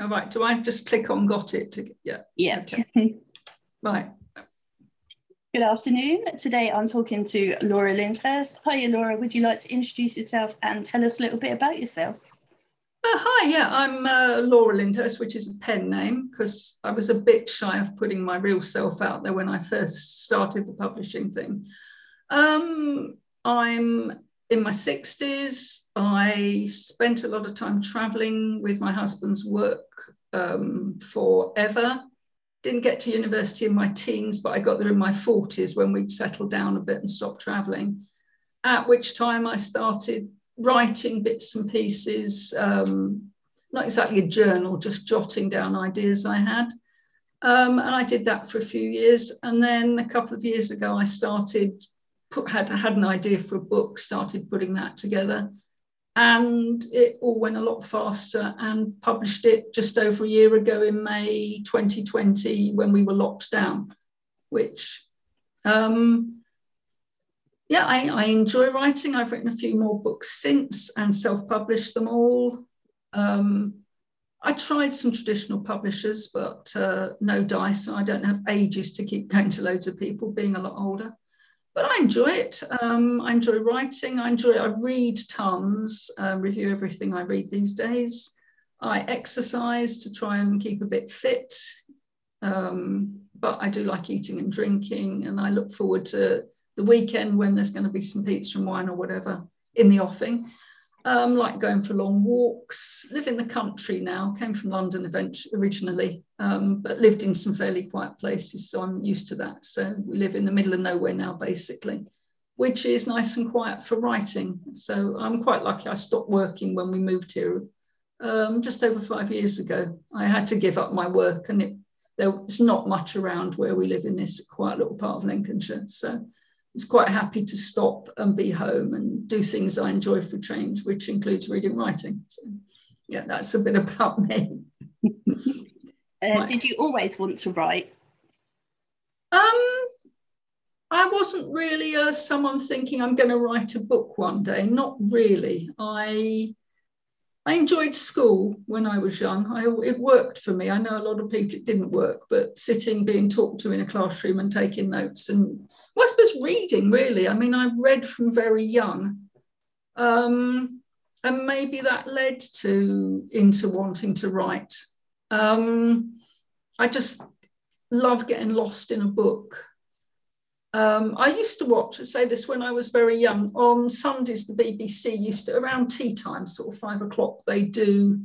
All right. Do I just click on got it to yeah? Yeah. Okay. right. Good afternoon. Today I'm talking to Laura Lyndhurst. Hiya, Laura. Would you like to introduce yourself and tell us a little bit about yourself? Uh, hi, yeah, I'm uh, Laura Lyndhurst, which is a pen name because I was a bit shy of putting my real self out there when I first started the publishing thing. Um, I'm in my 60s. I spent a lot of time traveling with my husband's work um, forever. Didn't get to university in my teens, but I got there in my 40s when we'd settled down a bit and stopped traveling. At which time I started writing bits and pieces, um, not exactly a journal, just jotting down ideas I had. Um, and I did that for a few years. And then a couple of years ago, I started put, had had an idea for a book, started putting that together, and it all went a lot faster. And published it just over a year ago in May 2020 when we were locked down, which. Um, yeah, I, I enjoy writing. I've written a few more books since and self-published them all. Um, I tried some traditional publishers, but uh, no dice. I don't have ages to keep going to loads of people, being a lot older but I enjoy it. Um, I enjoy writing. I enjoy. I read tons. Uh, review everything I read these days. I exercise to try and keep a bit fit. Um, but I do like eating and drinking, and I look forward to the weekend when there's going to be some pizza and wine or whatever in the offing. Um, like going for long walks, live in the country now, came from London eventually, originally, um, but lived in some fairly quiet places. So I'm used to that. So we live in the middle of nowhere now, basically, which is nice and quiet for writing. So I'm quite lucky. I stopped working when we moved here um, just over five years ago. I had to give up my work and it, there's not much around where we live in this quiet little part of Lincolnshire. So was quite happy to stop and be home and do things I enjoy for change, which includes reading writing. So, yeah, that's a bit about me. uh, right. Did you always want to write? Um, I wasn't really uh, someone thinking I'm going to write a book one day. Not really. I I enjoyed school when I was young. I, it worked for me. I know a lot of people it didn't work, but sitting, being talked to in a classroom and taking notes and well, I suppose reading, really. I mean, I read from very young. Um, and maybe that led to into wanting to write. Um, I just love getting lost in a book. Um, I used to watch, I say this when I was very young, on Sundays, the BBC used to, around tea time, sort of five o'clock, they do,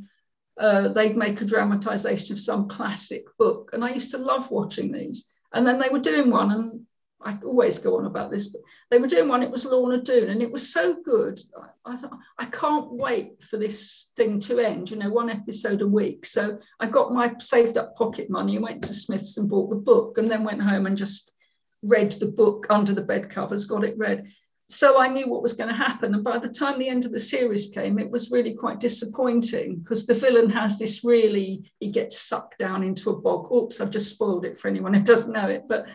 uh, they'd make a dramatisation of some classic book. And I used to love watching these. And then they were doing one, and I always go on about this, but they were doing one, it was Lorna Doone, and it was so good. I, I, thought, I can't wait for this thing to end, you know, one episode a week. So I got my saved up pocket money and went to Smith's and bought the book, and then went home and just read the book under the bed covers, got it read. So I knew what was going to happen. And by the time the end of the series came, it was really quite disappointing because the villain has this really, he gets sucked down into a bog. Oops, I've just spoiled it for anyone who doesn't know it. But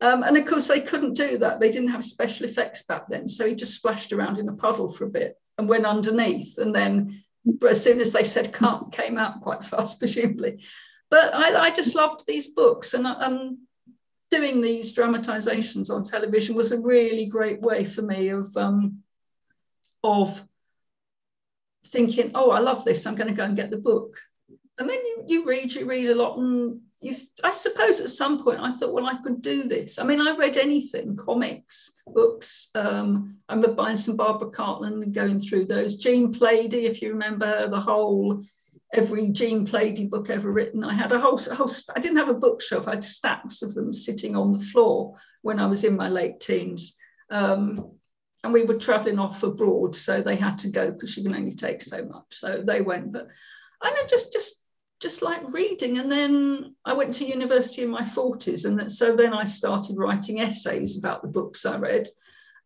um, and of course, they couldn't do that. They didn't have special effects back then. So he just splashed around in a puddle for a bit and went underneath. And then, as soon as they said cut, came out quite fast, presumably. But I, I just loved these books. And um, doing these dramatizations on television was a really great way for me of, um, of thinking, oh, I love this. I'm going to go and get the book. And then you, you read, you read a lot, and you, I suppose at some point I thought, well, I could do this. I mean, I read anything, comics, books. Um, I remember buying some Barbara Cartland and going through those. Jean Plaidy, if you remember the whole, every Jean Plaidy book ever written. I had a whole, whole, I didn't have a bookshelf. I had stacks of them sitting on the floor when I was in my late teens. Um, and we were traveling off abroad, so they had to go because you can only take so much. So they went, but I know just just just like reading. And then I went to university in my 40s. And so then I started writing essays about the books I read.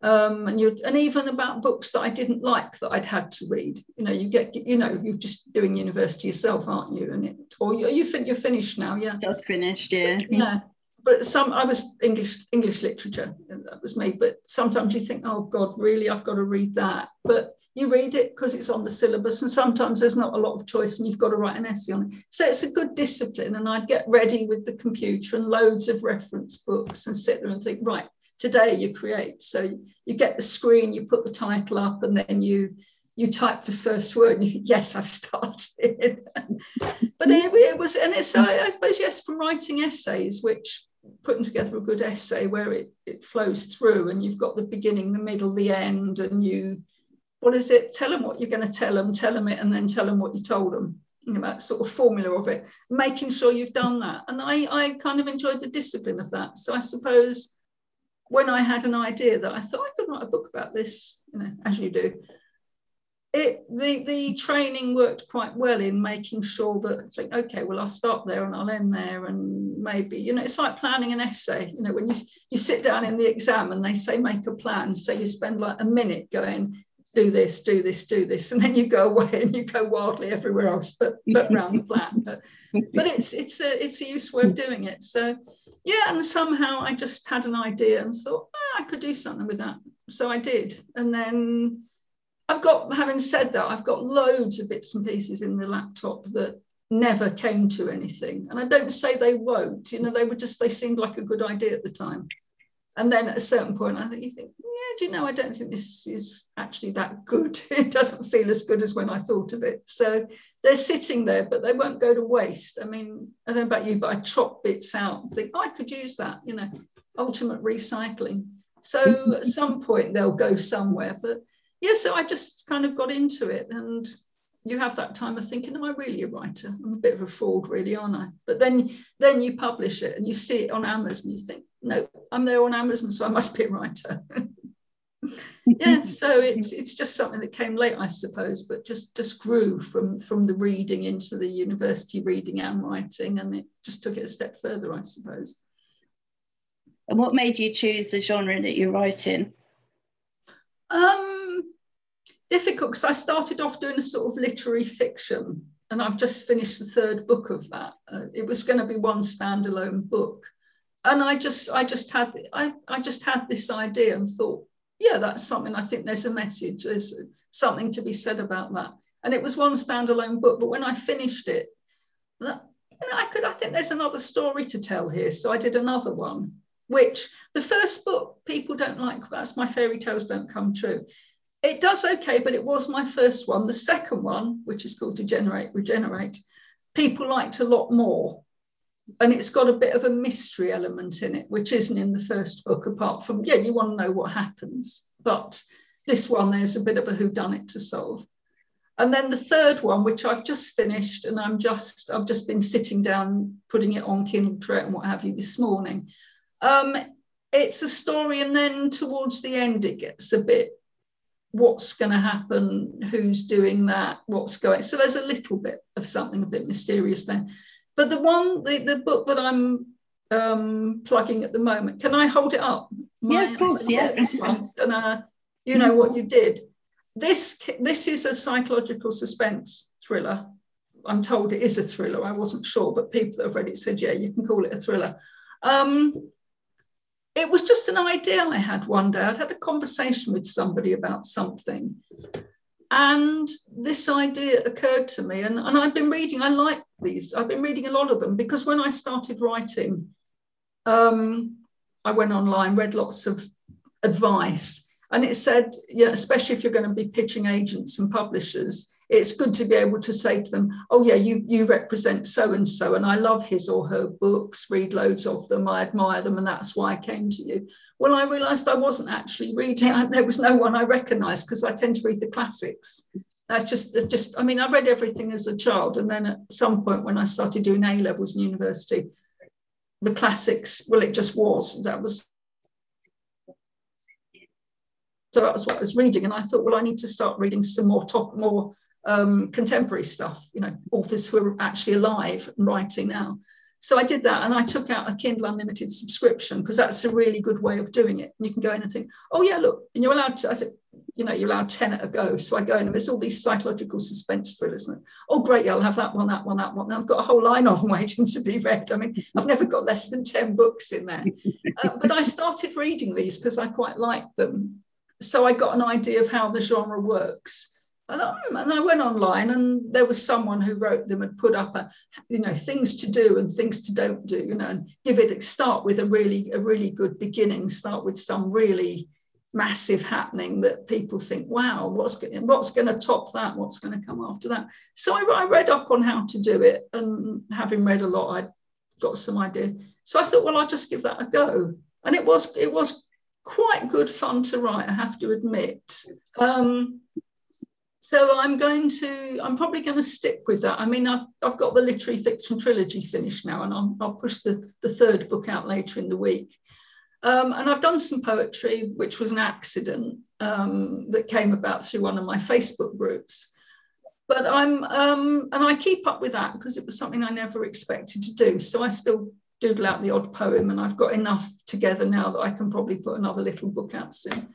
Um, and you and even about books that I didn't like that I'd had to read. You know, you get you know you're just doing university yourself, aren't you? And it or you you think you're finished now, yeah. Just finished, yeah. Yeah. But some I was English English literature, and that was me. But sometimes you think, oh God, really, I've got to read that. But you read it because it's on the syllabus, and sometimes there's not a lot of choice, and you've got to write an essay on it. So it's a good discipline. And I'd get ready with the computer and loads of reference books and sit there and think, right, today you create. So you get the screen, you put the title up, and then you you type the first word and you think, yes, I've started. but it, it, was, and it's, I, I, suppose, yes, from writing essays, which putting together a good essay where it, it flows through and you've got the beginning, the middle, the end, and you, what is it? Tell them what you're going to tell them, tell them it, and then tell them what you told them. You know, that sort of formula of it, making sure you've done that. And I, I kind of enjoyed the discipline of that. So I suppose when I had an idea that I thought I could write a book about this, you know, as you do, it the the training worked quite well in making sure that think, okay, well, I'll start there and I'll end there, and maybe you know, it's like planning an essay. You know, when you you sit down in the exam and they say make a plan, so you spend like a minute going do this, do this, do this, and then you go away and you go wildly everywhere else, but but around the plan. But but it's it's a it's a useful way of doing it. So yeah, and somehow I just had an idea and thought oh, I could do something with that. So I did, and then I've got, having said that, I've got loads of bits and pieces in the laptop that never came to anything. And I don't say they won't, you know, they were just, they seemed like a good idea at the time. And then at a certain point, I think you think, yeah, do you know, I don't think this is actually that good. It doesn't feel as good as when I thought of it. So they're sitting there, but they won't go to waste. I mean, I don't know about you, but I chop bits out and think, oh, I could use that, you know, ultimate recycling. So at some point they'll go somewhere, but yeah, so I just kind of got into it. And you have that time of thinking, am I really a writer? I'm a bit of a fraud, really, aren't I? But then, then you publish it and you see it on Amazon, you think, no, I'm there on Amazon, so I must be a writer. yeah, so it's it's just something that came late, I suppose, but just just grew from from the reading into the university reading and writing, and it just took it a step further, I suppose. And what made you choose the genre that you write in? Um, difficult because I started off doing a sort of literary fiction, and I've just finished the third book of that. Uh, it was going to be one standalone book, and I just I just had I, I just had this idea and thought, yeah, that's something. I think there's a message. There's something to be said about that. And it was one standalone book, but when I finished it, that, I could I think there's another story to tell here. So I did another one which the first book people don't like that's my fairy tales don't come true it does okay, but it was my first one. The second one, which is called Degenerate, Regenerate, people liked a lot more. And it's got a bit of a mystery element in it, which isn't in the first book, apart from, yeah, you want to know what happens. But this one, there's a bit of a whodunit to solve. And then the third one, which I've just finished, and I'm just, I've just been sitting down, putting it on Kindle Direct and what have you this morning. Um, it's a story, and then towards the end, it gets a bit what's going to happen, who's doing that, what's going. So there's a little bit of something a bit mysterious there. But the one, the, the book that I'm um, plugging at the moment, can I hold it up? My, yeah, of course. Yeah. And uh, you know what you did. This this is a psychological suspense thriller. I'm told it is a thriller. I wasn't sure, but people that have read it said, yeah, you can call it a thriller. Um, it was just an idea I had one day. I'd had a conversation with somebody about something. And this idea occurred to me. And, and I've been reading, I like these, I've been reading a lot of them because when I started writing, um, I went online, read lots of advice. And it said, yeah, especially if you're going to be pitching agents and publishers, it's good to be able to say to them, oh, yeah, you, you represent so and so, and I love his or her books, read loads of them, I admire them, and that's why I came to you. Well, I realized I wasn't actually reading, there was no one I recognized because I tend to read the classics. That's just, that's just, I mean, I read everything as a child. And then at some point when I started doing A levels in university, the classics, well, it just was. That was so that was what I was reading, and I thought, well, I need to start reading some more top, more um, contemporary stuff, you know, authors who are actually alive and writing now. So I did that and I took out a Kindle Unlimited subscription because that's a really good way of doing it. And you can go in and think, oh, yeah, look, and you're allowed to, I said, you know, you're allowed 10 at a go. So I go in and there's all these psychological suspense thrillers. And oh, great, yeah, I'll have that one, that one, that one. And I've got a whole line of them waiting to be read. I mean, I've never got less than 10 books in there. Uh, but I started reading these because I quite like them. So I got an idea of how the genre works. And I, and I went online and there was someone who wrote them and put up a, you know, things to do and things to don't do, you know, and give it, start with a really, a really good beginning, start with some really, massive happening that people think, wow, what's, what's going to top that? What's going to come after that? So I, I, read up on how to do it, and having read a lot, I got some idea. So I thought, well, I'll just give that a go, and it was it was quite good fun to write. I have to admit. Um, so I'm going to, I'm probably going to stick with that. I mean, I've, I've got the literary fiction trilogy finished now, and I'll, I'll push the, the third book out later in the week. Um, and I've done some poetry, which was an accident um, that came about through one of my Facebook groups. But I'm, um, and I keep up with that because it was something I never expected to do. So I still doodle out the odd poem, and I've got enough together now that I can probably put another little book out soon.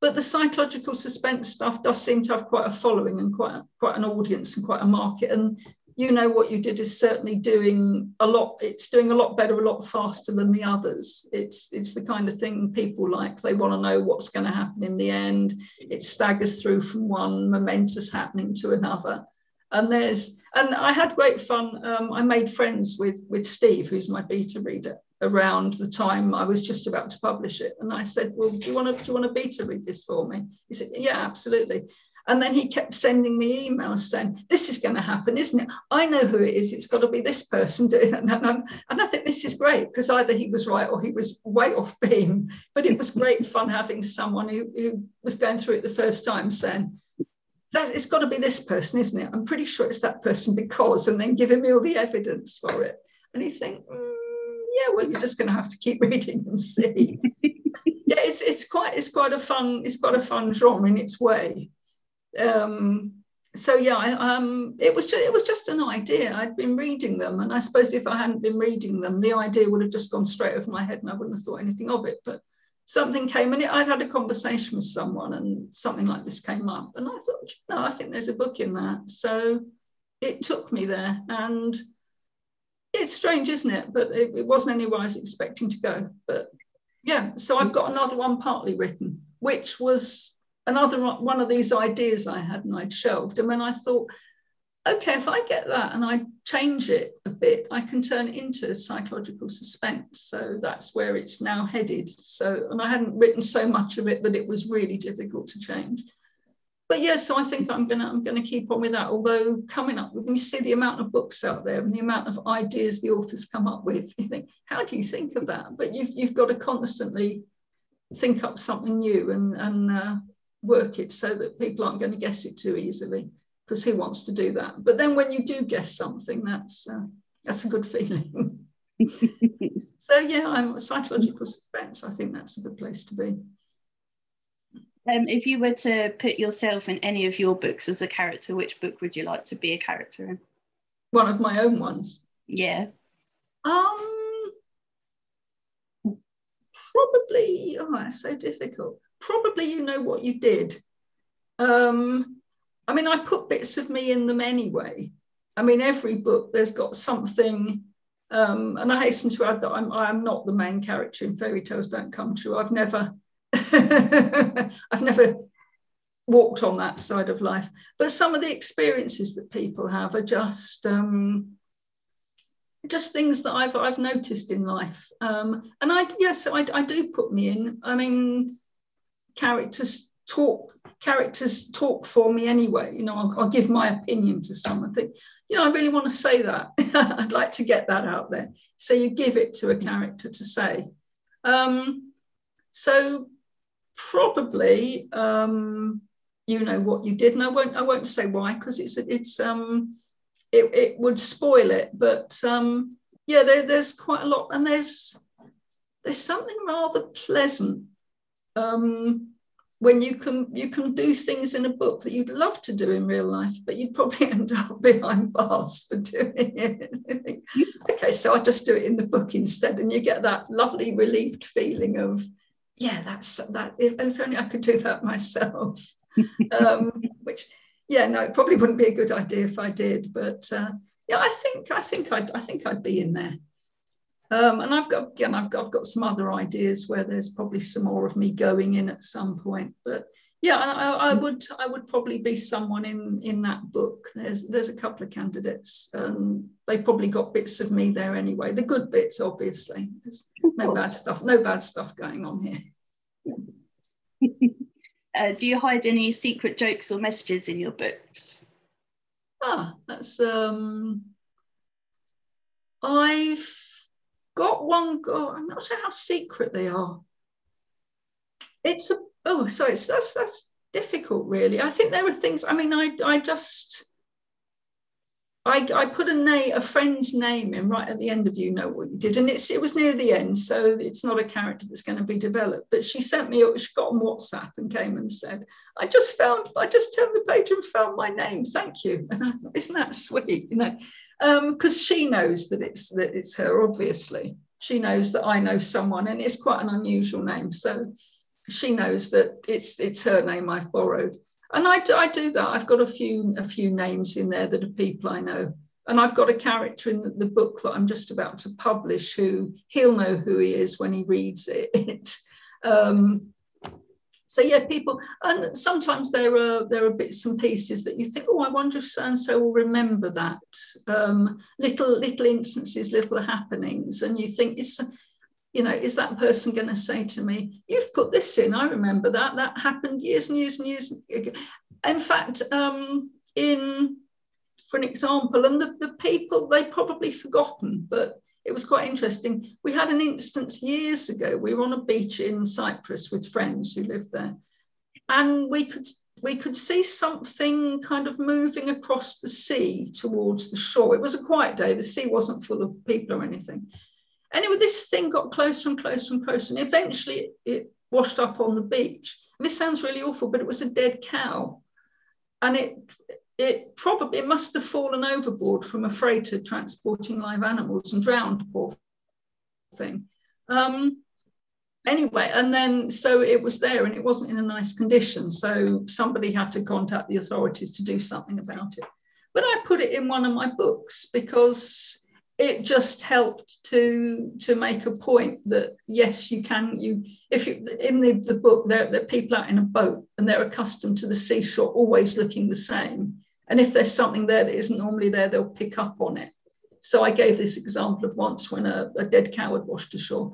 But the psychological suspense stuff does seem to have quite a following and quite a, quite an audience and quite a market. And you know what you did is certainly doing a lot it's doing a lot better a lot faster than the others it's it's the kind of thing people like they want to know what's going to happen in the end it staggers through from one momentous happening to another and there's and i had great fun um, i made friends with with steve who's my beta reader around the time i was just about to publish it and i said well do you want to do you want to beta read this for me he said yeah absolutely and then he kept sending me emails saying, This is going to happen, isn't it? I know who it is. It's got to be this person doing it. And, and, and I think this is great because either he was right or he was way off beam. But it was great fun having someone who, who was going through it the first time saying, that, it's got to be this person, isn't it? I'm pretty sure it's that person because, and then giving me all the evidence for it. And you think, mm, yeah, well, you're just going to have to keep reading and see. yeah, it's it's quite it's quite a fun it's quite a fun genre in its way um, so yeah, I, um, it was just, it was just an idea. I'd been reading them, and I suppose if I hadn't been reading them, the idea would have just gone straight over my head, and I wouldn't have thought anything of it. But something came, and I'd had a conversation with someone, and something like this came up, and I thought, no, I think there's a book in that. So it took me there, and it's strange, isn't it? But it, it wasn't anywhere I was expecting to go. But yeah, so I've got another one partly written, which was another one of these ideas I had and I'd shelved. And then I thought, okay, if I get that and I change it a bit, I can turn it into psychological suspense. So that's where it's now headed. So, and I hadn't written so much of it that it was really difficult to change. But yeah, so I think I'm gonna I'm gonna keep on with that. Although coming up when you see the amount of books out there and the amount of ideas the authors come up with, you think, how do you think of that? But you've you've got to constantly think up something new and and uh, work it so that people aren't going to guess it too easily because who wants to do that. But then when you do guess something that's uh, that's a good feeling. So yeah i'm a psychological suspense. I think that's a good place to be. Um, if you were to put yourself in any of your books as a character which book would you like to be a character in? One of my own ones? Yeah. Um probably oh that's so difficult. Probably you know what you did. Um, I mean, I put bits of me in them anyway. I mean, every book there's got something, um, and I hasten to add that I'm I am not the main character in Fairy Tales Don't Come True. I've never, I've never walked on that side of life. But some of the experiences that people have are just um, just things that I've I've noticed in life. Um, and I yes, I, I do put me in. I mean, characters talk characters talk for me anyway. You know I'll, I'll, give my opinion to someone think you know i really want to say that. I'd like to get that out there. So you give it to a character to say. Um, so probably um, you know what you did. And i won't i won't say why because it's it's um it, it would spoil it. But um yeah there, there's quite a lot. And there's there's something rather pleasant um, when you can you can do things in a book that you'd love to do in real life, but you'd probably end up behind bars for doing it. okay, so I just do it in the book instead, and you get that lovely relieved feeling of, yeah, that's that. If, if only I could do that myself. um, which, yeah, no, it probably wouldn't be a good idea if I did. But uh, yeah, I think I think I'd I think I'd be in there. Um, and I've got again, I've got, I've got some other ideas where there's probably some more of me going in at some point. But yeah, I, I, would I would probably be someone in in that book. There's there's a couple of candidates. Um, they've probably got bits of me there anyway. The good bits, obviously. There's no bad stuff. No bad stuff going on here. uh, do you hide any secret jokes or messages in your books? Ah, that's um. I've got one. Oh, I'm not sure how secret they are. It's a oh, so it's that's that's difficult, really. I think there are things. I mean, I I just I, I put a name, a friend's name in right at the end of you know what you did, and it's it was near the end, so it's not a character that's going to be developed. But she sent me, she got on WhatsApp and came and said, "I just found, I just turned the page and found my name. Thank you." Isn't that sweet? You know, because um, she knows that it's that it's her. Obviously, she knows that I know someone, and it's quite an unusual name. So she knows that it's it's her name I've borrowed. And I, I do that. I've got a few a few names in there that are people I know. And I've got a character in the, the book that I'm just about to publish who he'll know who he is when he reads it. um, so yeah, people, and sometimes there are there are bits and pieces that you think, oh, I wonder if so and so will remember that. Um, little little instances, little happenings, and you think it's you know, is that person going to say to me, You've put this in? I remember that. That happened years and years and years ago. In fact, um, in for an example, and the, the people they probably forgotten, but it was quite interesting. We had an instance years ago. We were on a beach in Cyprus with friends who lived there, and we could we could see something kind of moving across the sea towards the shore. It was a quiet day. The sea wasn't full of people or anything. Anyway, this thing got closer and closer and closer, and eventually it washed up on the beach. And this sounds really awful, but it was a dead cow, and it it probably it must have fallen overboard from a freighter transporting live animals and drowned. Poor thing. Um, anyway, and then so it was there, and it wasn't in a nice condition. So somebody had to contact the authorities to do something about it. But I put it in one of my books because it just helped to to make a point that yes you can you if you in the, the book there, there are people out in a boat and they're accustomed to the seashore always looking the same and if there's something there that isn't normally there they'll pick up on it so i gave this example of once when a, a dead cow had washed ashore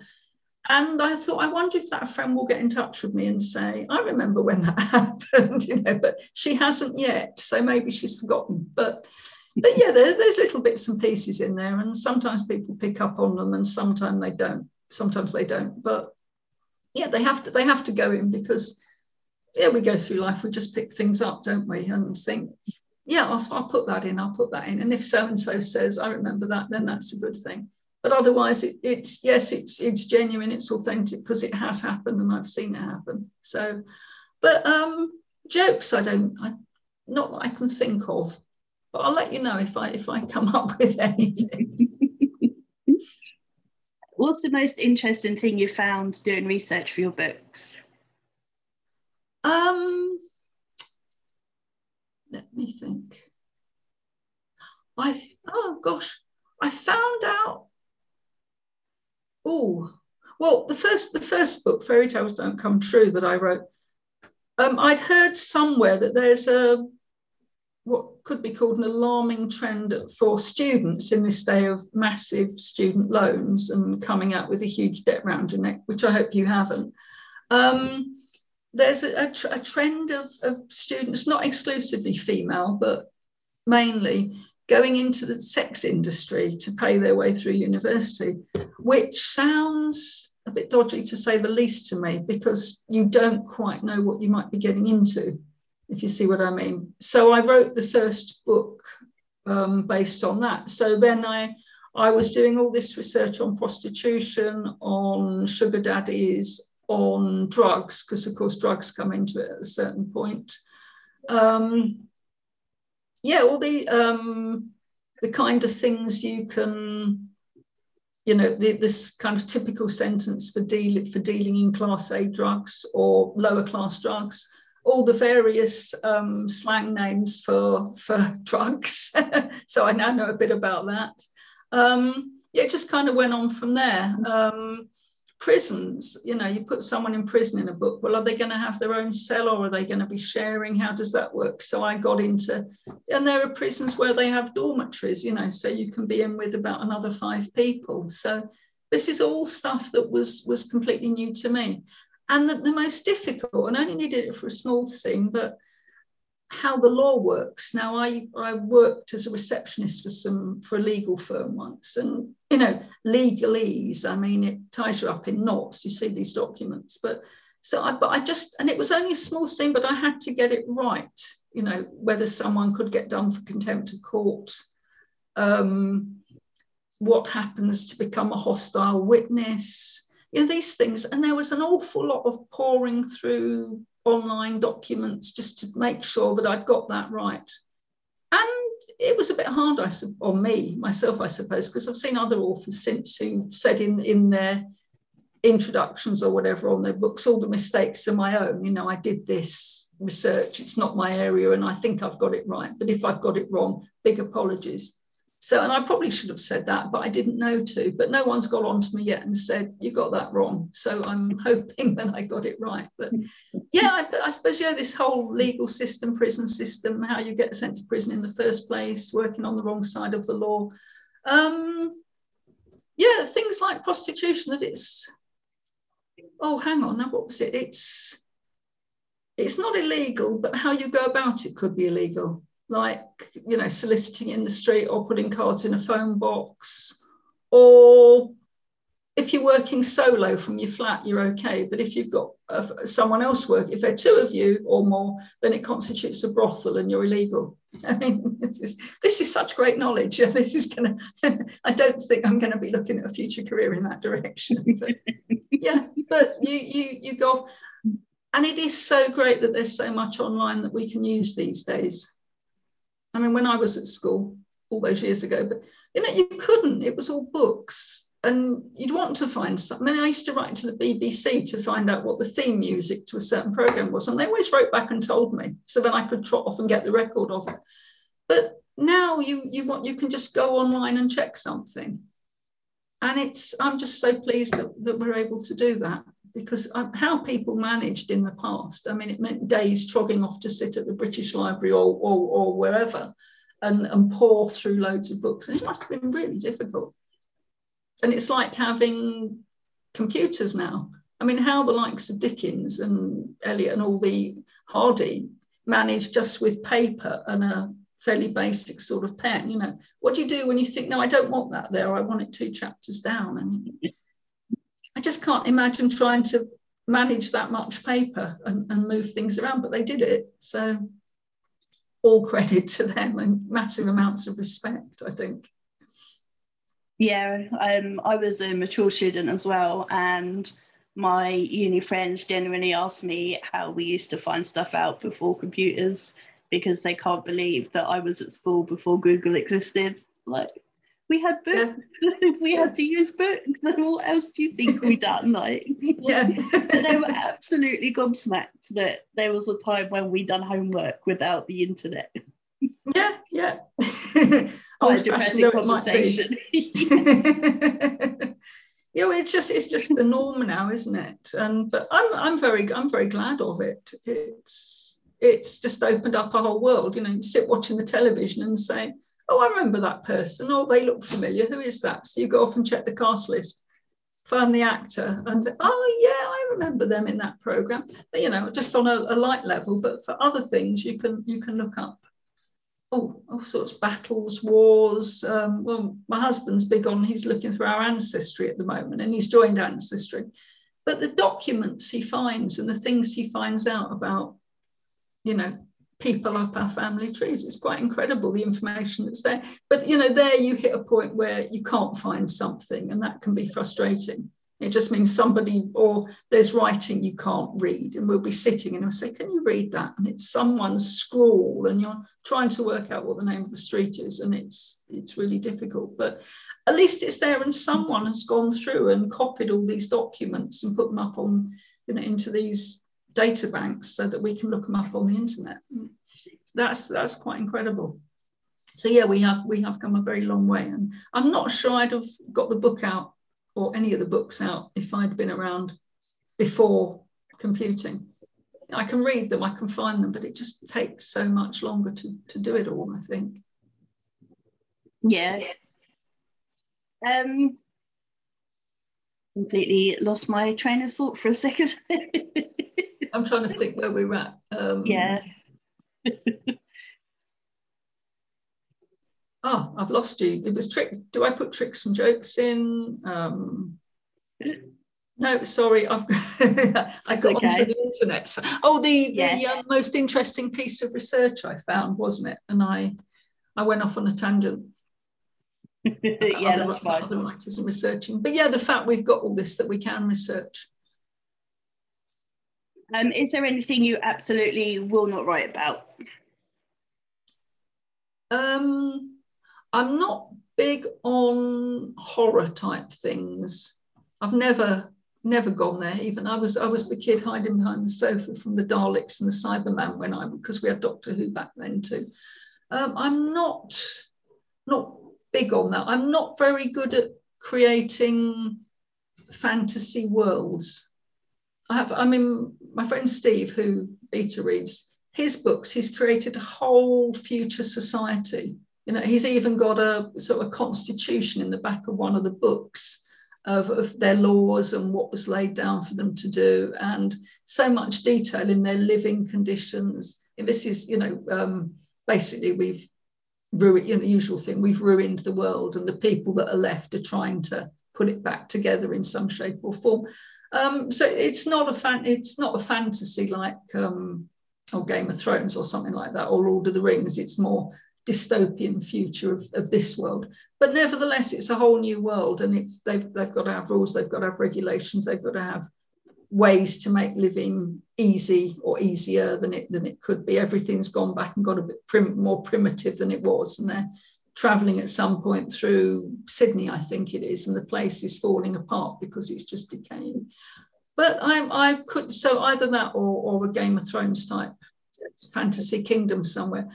and I thought, I wonder if that friend will get in touch with me and say, I remember when that happened, you know, but she hasn't yet. So maybe she's forgotten. But but yeah, there, there's little bits and pieces in there, and sometimes people pick up on them, and sometimes they don't. Sometimes they don't, but yeah, they have to. They have to go in because yeah, we go through life. We just pick things up, don't we? And think, yeah, I'll, I'll put that in. I'll put that in. And if so and so says, I remember that, then that's a good thing. But otherwise, it, it's yes, it's it's genuine, it's authentic because it has happened, and I've seen it happen. So, but um, jokes, I don't, I, not that I can think of but I'll let you know if I if I come up with anything. What's the most interesting thing you found doing research for your books? Um, let me think. I oh gosh, I found out. Oh, well, the first the first book, Fairy Tales Don't Come True, that I wrote. Um, I'd heard somewhere that there's a what could be called an alarming trend for students in this day of massive student loans and coming out with a huge debt round your neck, which I hope you haven't. Um, there's a, a, a trend of, of students, not exclusively female, but mainly going into the sex industry to pay their way through university, which sounds a bit dodgy to say the least to me because you don't quite know what you might be getting into if you see what I mean. So I wrote the first book um, based on that. So then I I was doing all this research on prostitution, on sugar daddies, on drugs, because of course drugs come into it at a certain point. Um, yeah, all the um, the kind of things you can, you know, the, this kind of typical sentence for dealing for dealing in class A drugs or lower class drugs all the various um, slang names for for drugs. so I now know a bit about that. Um, yeah, it just kind of went on from there. Um, prisons, you know, you put someone in prison in a book. Well, are they going to have their own cell or are they going to be sharing? How does that work? So I got into, and there are prisons where they have dormitories, you know, so you can be in with about another five people. So this is all stuff that was was completely new to me and the, the most difficult, and I only needed it for a small thing, but how the law works. Now, I, I worked as a receptionist for some for a legal firm once, and you know, legalese. I mean, it ties you up in knots. You see these documents, but so I, but I just, and it was only a small thing, but I had to get it right. You know, whether someone could get done for contempt of court. Um, what happens to become a hostile witness? You know, these things. And there was an awful lot of poring through online documents just to make sure that I'd got that right. And it was a bit hard I, on me, myself, I suppose, because I've seen other authors since who said in, in their introductions or whatever on their books, all the mistakes are my own. You know, I did this research, it's not my area, and I think I've got it right. But if I've got it wrong, big apologies. So, and I probably should have said that, but I didn't know to. But no one's got on to me yet and said, you got that wrong. So I'm hoping that I got it right. But yeah, I, I, suppose, yeah, this whole legal system, prison system, how you get sent to prison in the first place, working on the wrong side of the law. Um, yeah, things like prostitution, that it's, oh, hang on, now what was it? It's, it's not illegal, but how you go about it could be illegal like you know soliciting in the street or putting cards in a phone box or if you're working solo from your flat you're okay. But if you've got uh, someone else work if there are two of you or more then it constitutes a brothel and you're illegal. I mean this is, this is such great knowledge. This is gonna i don't think i'm going to be looking at a future career in that direction but, yeah but you you you go and it is so great that there's so much online that we can use these days I mean, when I was at school all those years ago, but you know, you couldn't, it was all books. And you'd want to find something. I, mean, I used to write to the BBC to find out what the theme music to a certain program was. And they always wrote back and told me. So then I could trot off and get the record of it. But now you you want you can just go online and check something. And it's I'm just so pleased that, that we're able to do that because how people managed in the past, I mean, it meant days trogging off to sit at the British Library or, or, or wherever and, and pore through loads of books. And it must have been really difficult. And it's like having computers now. I mean, how the likes of Dickens and Eliot and all the Hardy managed just with paper and a fairly basic sort of pen. You know, what do you do when you think, no, I don't want that there. I want it two chapters down. And I just can't imagine trying to manage that much paper and, and move things around, but they did it. So all credit to them and massive amounts of respect, I think. Yeah, um, I was a mature student as well, and my uni friends generally asked me how we used to find stuff out before computers because they can't believe that I was at school before Google existed. Like, we had books. Yeah. we had to use books. And what else do you think we done? Like, yeah, they were absolutely gobsmacked that there was a time when we done homework without the internet. Yeah, yeah. Oh, depressing conversation. yeah, well, it's just it's just the norm now, isn't it? And but I'm I'm very I'm very glad of it. It's it's just opened up a whole world. You know, you sit watching the television and say oh, I remember that person. Oh, they look familiar. Who is that? So you go off and check the cast list, find the actor, and oh, yeah, I remember them in that program. But, you know, just on a, a light level. But for other things, you can you can look up. Oh, all sorts of battles, wars. Um, well, my husband's big on. He's looking through our ancestry at the moment, and he's joined ancestry. But the documents he finds and the things he finds out about, you know, people up our family trees. It's quite incredible the information that's there. But you know, there you hit a point where you can't find something, and that can be frustrating. It just means somebody or there's writing you can't read, and we'll be sitting and we'll say, Can you read that? And it's someone's scrawl, and you're trying to work out what the name of the street is, and it's it's really difficult. But at least it's there, and someone has gone through and copied all these documents and put them up on, you know, into these data banks so that we can look them up on the internet. That's that's quite incredible. So yeah, we have we have come a very long way, and I'm not sure I'd have got the book out or any of the books out if I'd been around before computing. I can read them, I can find them, but it just takes so much longer to, to do it all, I think. Yeah. Um, completely lost my train of thought for a second. I'm trying to think where we're at. Um, yeah. oh, I've lost you. It was trick. Do I put tricks and jokes in? Um, no, sorry, I've I got okay. onto the internet. Oh, the, yeah. the uh, most interesting piece of research I found, wasn't it? And I I went off on a tangent. yeah, other, that's fine. Other writers and researching, but yeah, the fact we've got all this that we can research. Um, is there anything you absolutely will not write about? Um, I'm not big on horror type things. I've never never gone there. Even I was I was the kid hiding behind the sofa from the Daleks and the Cyberman when I because we had Doctor Who back then too. Um, I'm not not big on that. I'm not very good at creating fantasy worlds. I have. I mean, my friend Steve, who beta reads his books, he's created a whole future society. You know, he's even got a sort of constitution in the back of one of the books of, of their laws and what was laid down for them to do, and so much detail in their living conditions. And this is, you know, um, basically we've ruined, you know, the usual thing, we've ruined the world, and the people that are left are trying to put it back together in some shape or form. Um, so it's not a fan, it's not a fantasy like um, or Game of Thrones or something like that, or Lord of the Rings. It's more dystopian future of, of this world. But nevertheless, it's a whole new world, and it's they've they've got to have rules, they've got to have regulations, they've got to have ways to make living easy or easier than it than it could be. Everything's gone back and got a bit prim, more primitive than it was, and they're traveling at some point through Sydney, I think it is, and the place is falling apart because it's just decaying. But I, I could so either that or, or a Game of Thrones type fantasy kingdom somewhere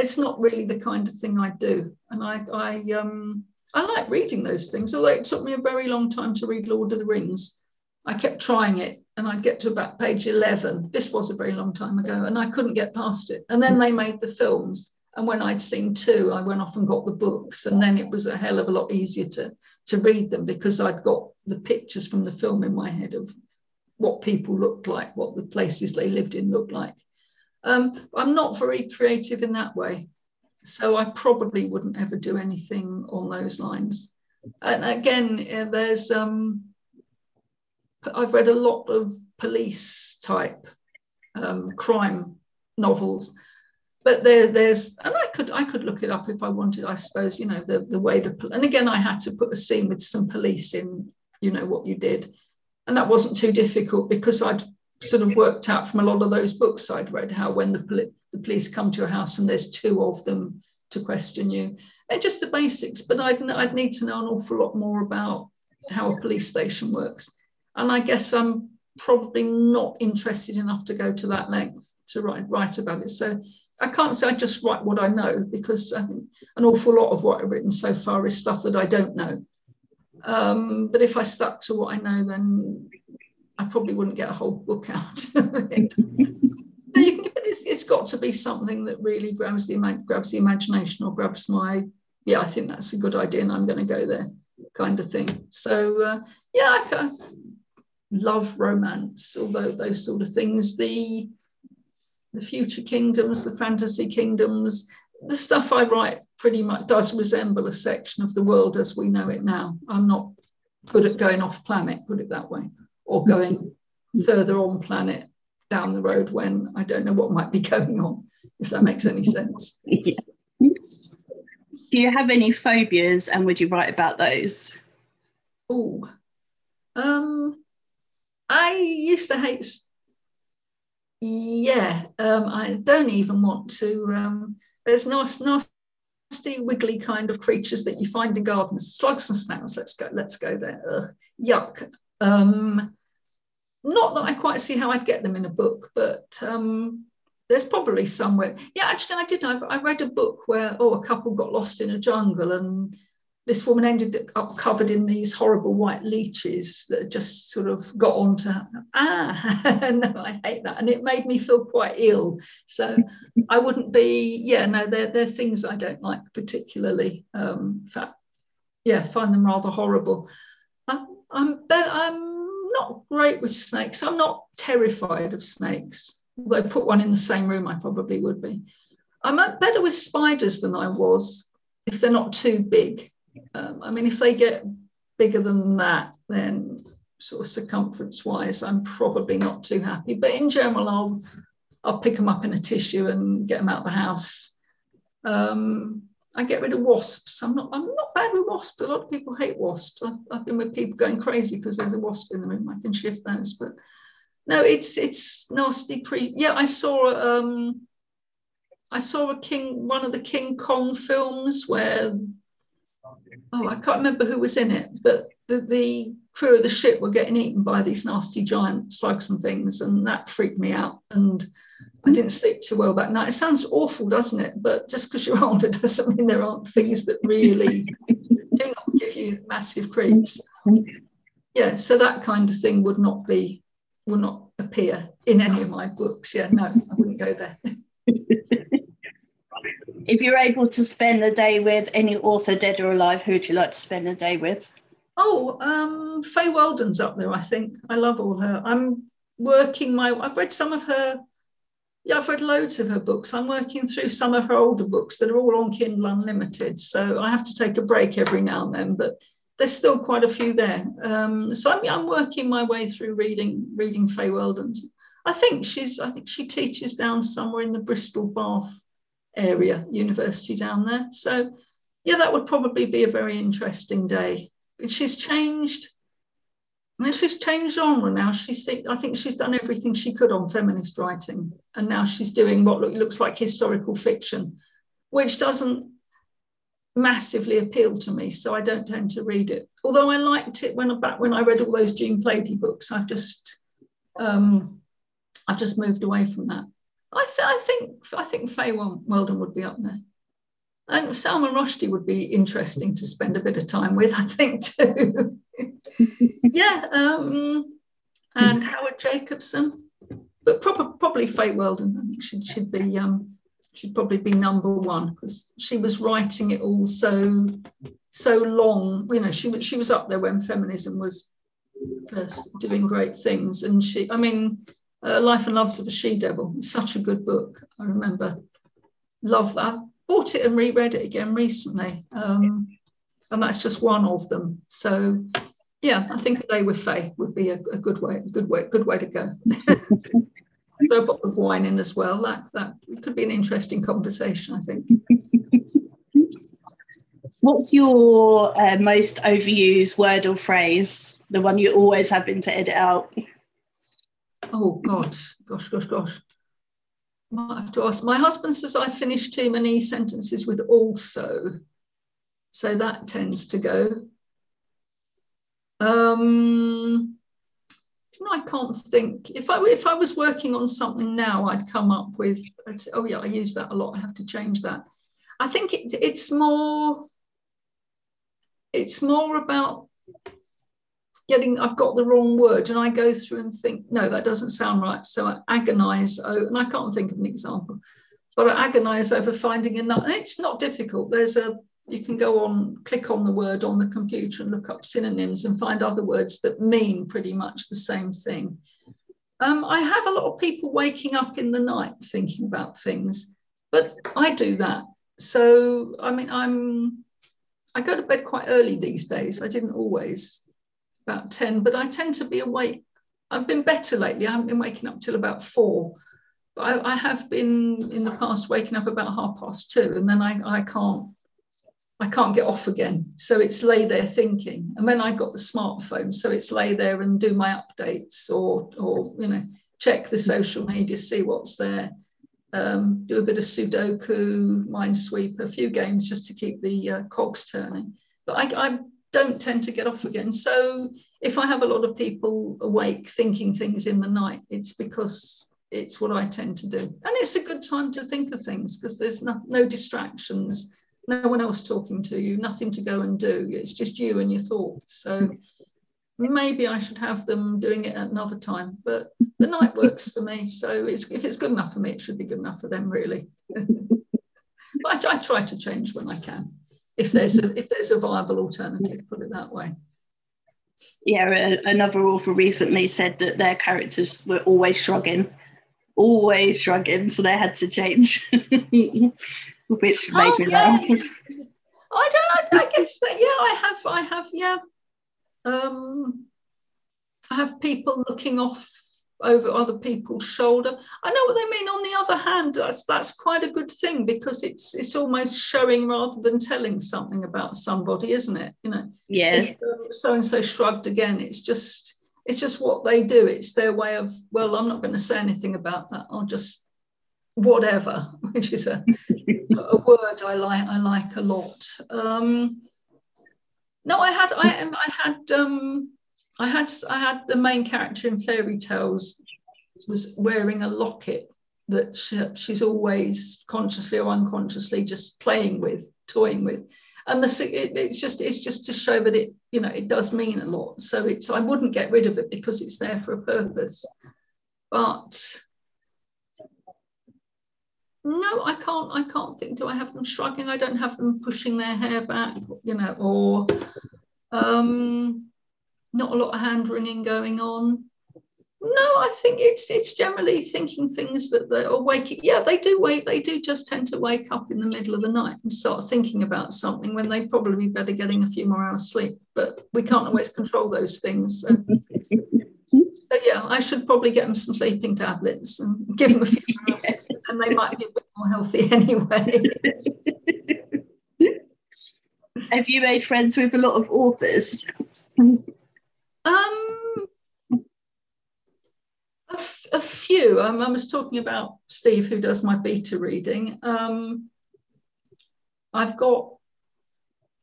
it's not really the kind of thing I do. And I, I, um, I like reading those things, although it took me a very long time to read Lord of the Rings. I kept trying it and I'd get to about page 11. This was a very long time ago, and I couldn't get past it. And then they made the films. And when I'd seen two, I went off and got the books. And then it was a hell of a lot easier to, to read them because I'd got the pictures from the film in my head of what people looked like, what the places they lived in looked like. Um, I'm not very creative in that way. So I probably wouldn't ever do anything on those lines. And again, there's, um, I've read a lot of police type um, crime novels, but there, there's, and I could, I could look it up if I wanted, I suppose, you know, the, the way the, and again, I had to put a scene with some police in, you know, what you did. And that wasn't too difficult because I'd sort of worked out from a lot of those books I'd read how when the, poli- the police come to your house and there's two of them to question you, they're just the basics. But I'd, I'd need to know an awful lot more about how a police station works. And I guess I'm probably not interested enough to go to that length to write, write about it. So I can't say I just write what I know because I think an awful lot of what I've written so far is stuff that I don't know. Um, but if I stuck to what I know, then I probably wouldn't get a whole book out. so you can, it's, it's got to be something that really grabs the grabs the imagination or grabs my yeah I think that's a good idea and I'm going to go there kind of thing. So uh, yeah, I, I love romance, although those sort of things the the future kingdoms, the fantasy kingdoms, the stuff I write pretty much does resemble a section of the world as we know it now. I'm not good at going off planet, put it that way or going further on planet down the road when I don't know what might be going on, if that makes any sense. Yeah. Do you have any phobias and would you write about those? Oh, um, I used to hate. Yeah, um, I don't even want to. Um, there's nice, nasty, wiggly kind of creatures that you find in gardens, slugs and snails. Let's go. Let's go there. Ugh, yuck. Um, not that I quite see how I'd get them in a book, but um, there's probably somewhere. Yeah, actually, I did. I, I read a book where oh, a couple got lost in a jungle and this woman ended up covered in these horrible white leeches that just sort of got onto her. Ah, no, I hate that. And it made me feel quite ill. So I wouldn't be, yeah, no, they're, they're things I don't like particularly. Um, yeah, find them rather horrible. I, I'm, I'm not great with snakes. I'm not terrified of snakes. Although put one in the same room, I probably would be. I'm better with spiders than I was if they're not too big. Um, I mean, if they get bigger than that, then sort of circumference wise, I'm probably not too happy. But in general, I'll I'll pick them up in a tissue and get them out of the house. Um, I get rid of wasps. I'm not I'm not bad with wasps. A lot of people hate wasps. I've, I've been with people going crazy because there's a wasp in the room. I can shift those, but no, it's it's nasty creep. Yeah, I saw um, I saw a King one of the King Kong films where oh, I can't remember who was in it, but the, the crew of the ship were getting eaten by these nasty giant slugs and things, and that freaked me out. And I hmm. didn't sleep too well that night. It sounds awful, doesn't it? But just because you're older doesn't mean there aren't things that really do not give you massive creeps. Yeah, so that kind of thing would not be, would not appear in any of my books. Yeah, no, I wouldn't go there. if you're able to spend a day with any author, dead or alive, who would you like to spend a day with? Oh, um, Fay Weldon's up there, I think. I love all her. I'm working my, I've read some of her, yeah, I've read loads of her books. I'm working through some of her older books that are all on Kindle Unlimited. So I have to take a break every now and then, but there's still quite a few there. Um, so I'm, I'm working my way through reading, reading Fay Weldon's. I think she's, I think she teaches down somewhere in the Bristol Bath area university down there. So, yeah, that would probably be a very interesting day. She's changed. Mean, she's changed genre now. She's, I think she's done everything she could on feminist writing, and now she's doing what looks like historical fiction, which doesn't massively appeal to me. So I don't tend to read it. Although I liked it when back when I read all those Jean Plaidy books. I've just, um, I've just moved away from that. I, th- I think I think Fay Weldon would be up there. And Salman Rushdie would be interesting to spend a bit of time with, I think, too. yeah. Um, and Howard Jacobson. But proper, probably Fay Weldon. I think she should be um, she'd probably be number one because she was writing it all so so long. You know, she was she was up there when feminism was first doing great things. And she, I mean, uh, Life and Loves of a She Devil. Such a good book. I remember. Love that. Bought it and reread it again recently. Um, and that's just one of them. So yeah, I think a day with Fay would be a, a good way, good way, good way to go. Throw a bottle of wine in as well. That that it could be an interesting conversation, I think. What's your uh, most overused word or phrase? The one you always having to edit out? Oh God, gosh, gosh, gosh. Might have to ask. My husband says I finish too many sentences with also. So that tends to go. Um, I can't think. If I if I was working on something now, I'd come up with. Say, oh yeah, I use that a lot. I have to change that. I think it, it's more. It's more about getting I've got the wrong word and I go through and think no that doesn't sound right. So I agonize oh, and I can't think of an example but I agonize over finding enough and it's not difficult. There's a you can go on click on the word on the computer and look up synonyms and find other words that mean pretty much the same thing. Um, I have a lot of people waking up in the night thinking about things but I do that. So I mean I'm I go to bed quite early these days. I didn't always about 10, but I tend to be awake. I've been better lately. I haven't been waking up till about four. But I, I have been in the past waking up about half past two, and then I, I can't I can't get off again. So it's lay there thinking. And then I got the smartphone. So it's lay there and do my updates or or you know, check the social media, see what's there. Um, do a bit of Sudoku, Minesweeper, a few games just to keep the uh, cogs turning. But I, I don't tend to get off again. So if I have a lot of people awake thinking things in the night, it's because it's what I tend to do. And it's a good time to think of things because there's no, no distractions, no one else talking to you, nothing to go and do. It's just you and your thoughts. So maybe I should have them doing it at another time, but the night works for me. So it's, if it's good enough for me, it should be good enough for them, really. I, I try to change when I can, if there's a, if there's a viable alternative, put it that way yeah, another author recently said that their characters were always shrugging, always shrugging, so they had to change, which made oh, me yeah. laugh. I don't. Like, I guess that. Yeah, I have. I have. Yeah. Um, I have people looking off over other people's shoulder. I know what they mean. On the other hand, that's that's quite a good thing because it's it's almost showing rather than telling something about somebody, isn't it? You know. Yeah. So and so shrugged again. It's just it's just what they do. It's their way of well, I'm not going to say anything about that. I'll just whatever, which is a a word I like. I like a lot. Um, no, I had I I had um I had I had the main character in fairy tales was wearing a locket that she, she's always consciously or unconsciously just playing with, toying with, and the, it, it's just it's just to show that it you know it does mean a lot. So it's I wouldn't get rid of it because it's there for a purpose, but no, I can't. I can't think. Do I have them shrugging? I don't have them pushing their hair back, you know, or um, not a lot of hand wringing going on. No, I think it's it's generally thinking things that they're waking. Yeah, they do wake. They do just tend to wake up in the middle of the night and start thinking about something when they probably better getting a few more hours sleep. But we can't always control those things. So, so yeah, I should probably get them some sleeping tablets and give them a few hours, and they might be a bit more healthy anyway. Have you made friends with a lot of authors? Um, a, f- a few. Um, I was talking about Steve, who does my beta reading. Um, I've got,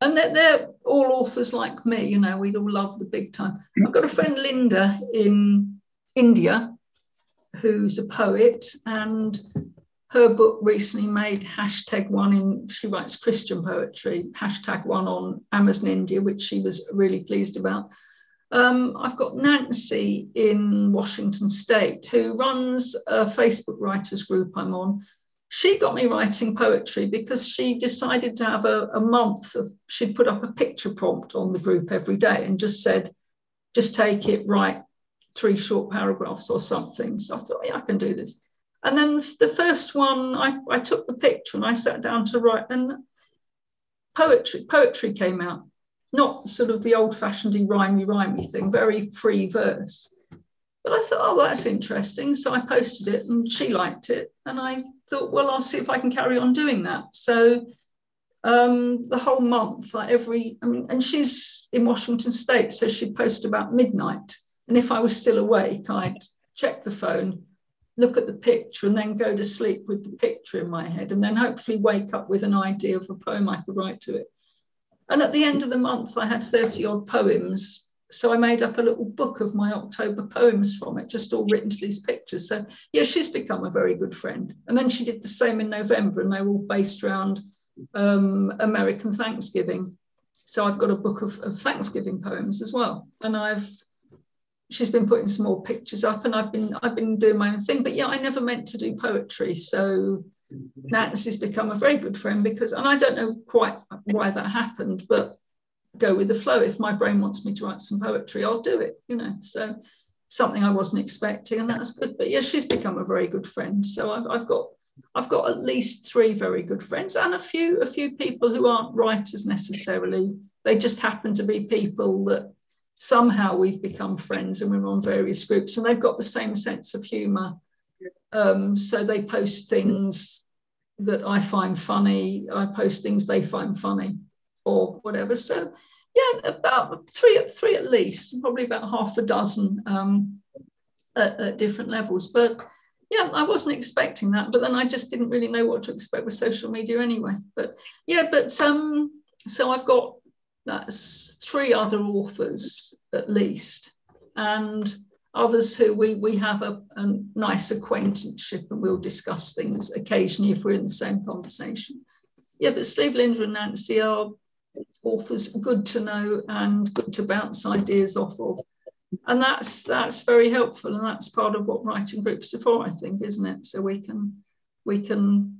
and they're, they're all authors like me. You know, we all love the big time. I've got a friend Linda in India, who's a poet, and her book recently made hashtag one in she writes christian poetry hashtag one on amazon india which she was really pleased about um, I've got Nancy in Washington State who runs a Facebook writers group I'm on. She got me writing poetry because she decided to have a, a month of, she'd put up a picture prompt on the group every day and just said, just take it, write three short paragraphs or something. So I thought, yeah, I can do this. And then the first one, I, I took the picture and I sat down to write, and poetry poetry came out not sort of the old fashioned rhymey rhymey thing, very free verse. But I thought, oh, that's interesting. So I posted it and she liked it. And I thought, well, I'll see if I can carry on doing that. So um, the whole month, like every, I mean, and she's in Washington State, so she'd post about midnight. And if I was still awake, I'd check the phone, look at the picture, and then go to sleep with the picture in my head, and then hopefully wake up with an idea of a poem I could write to it. And at the end of the month, I had 30 odd poems. So I made up a little book of my October poems from it, just all written to these pictures. So, yeah, she's become a very good friend. And then she did the same in November, and they were all based around um, American Thanksgiving. So I've got a book of, of Thanksgiving poems as well. And I've she's been putting some more pictures up and I've been I've been doing my own thing. But yeah, I never meant to do poetry. So Nancy's become a very good friend because, and I don't know quite why that happened, but go with the flow. If my brain wants me to write some poetry, I'll do it, you know. So something I wasn't expecting, and that's good. But yeah, she's become a very good friend. So I've, I've got I've got at least three very good friends and a few a few people who aren't writers necessarily. They just happen to be people that somehow we've become friends and we're on various groups and they've got the same sense of humor um, so they post things that I find funny. I post things they find funny or whatever. So yeah, about three, three at least, probably about half a dozen um, at, at different levels. But yeah, I wasn't expecting that, but then I just didn't really know what to expect with social media anyway. But yeah, but um, so I've got that's three other authors at least, and others who we, we have a, a nice acquaintanceship and we'll discuss things occasionally if we're in the same conversation. Yeah, but Steve, Linda, and Nancy are authors good to know and good to bounce ideas off of. And that's that's very helpful, and that's part of what writing groups are for, I think, isn't it? So we can we can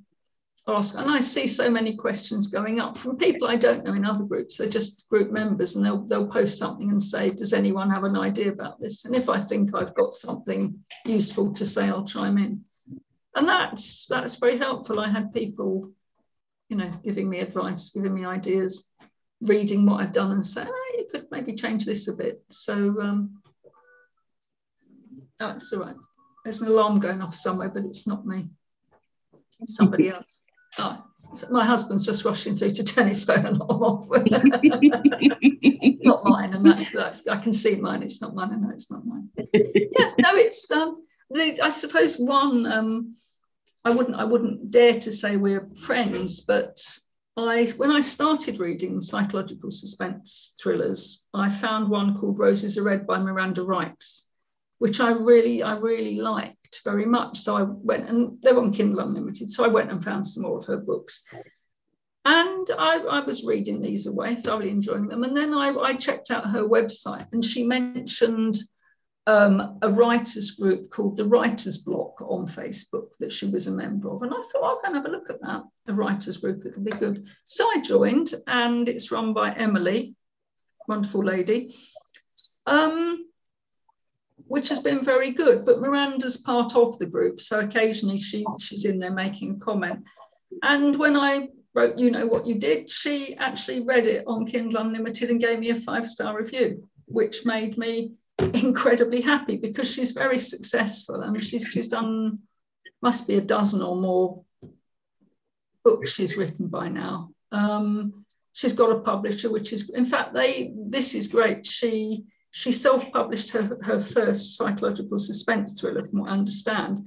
ask, and I see so many questions going up from people I don't know in other groups. They're just group members, and they'll they'll post something and say, "Does anyone have an idea about this?" And if I think I've got something useful to say, I'll chime in. And that's that's very helpful. I had people, you know, giving me advice, giving me ideas reading what I've done and saying, oh, you could maybe change this a bit. So um, that's all right. There's an alarm going off somewhere, but it's not me. It's somebody else. Oh, my husband's just rushing through to turn his phone alarm off. not mine, and that's that's I can see mine. It's not mine. I know it's not mine. Yeah, no, it's um, the, I suppose one. Um, I wouldn't I wouldn't dare to say we're friends, but I, when I started reading psychological suspense thrillers, I found one called Roses Are Red by Miranda Rijks, which I really, I really liked very much. So I went and they were on Kindle Unlimited. So I went and found some more of her books. And I, I was reading these away, thoroughly enjoying them. And then I, I checked out her website and she mentioned um, a writers group called the Writers Block on Facebook that she was a member of. And I thought, I'll go and have a look at that, a writers group, it'll be good. So I joined, and it's run by Emily, wonderful lady, um, which has been very good. But Miranda's part of the group, so occasionally she, she's in there making a comment. And when I wrote You Know What You Did, she actually read it on Kindle Unlimited and gave me a five star review, which made me incredibly happy because she's very successful and she's she's done must be a dozen or more books she's written by now. Um, she's got a publisher, which is in fact they this is great. She she self-published her, her first psychological suspense thriller, from what I understand.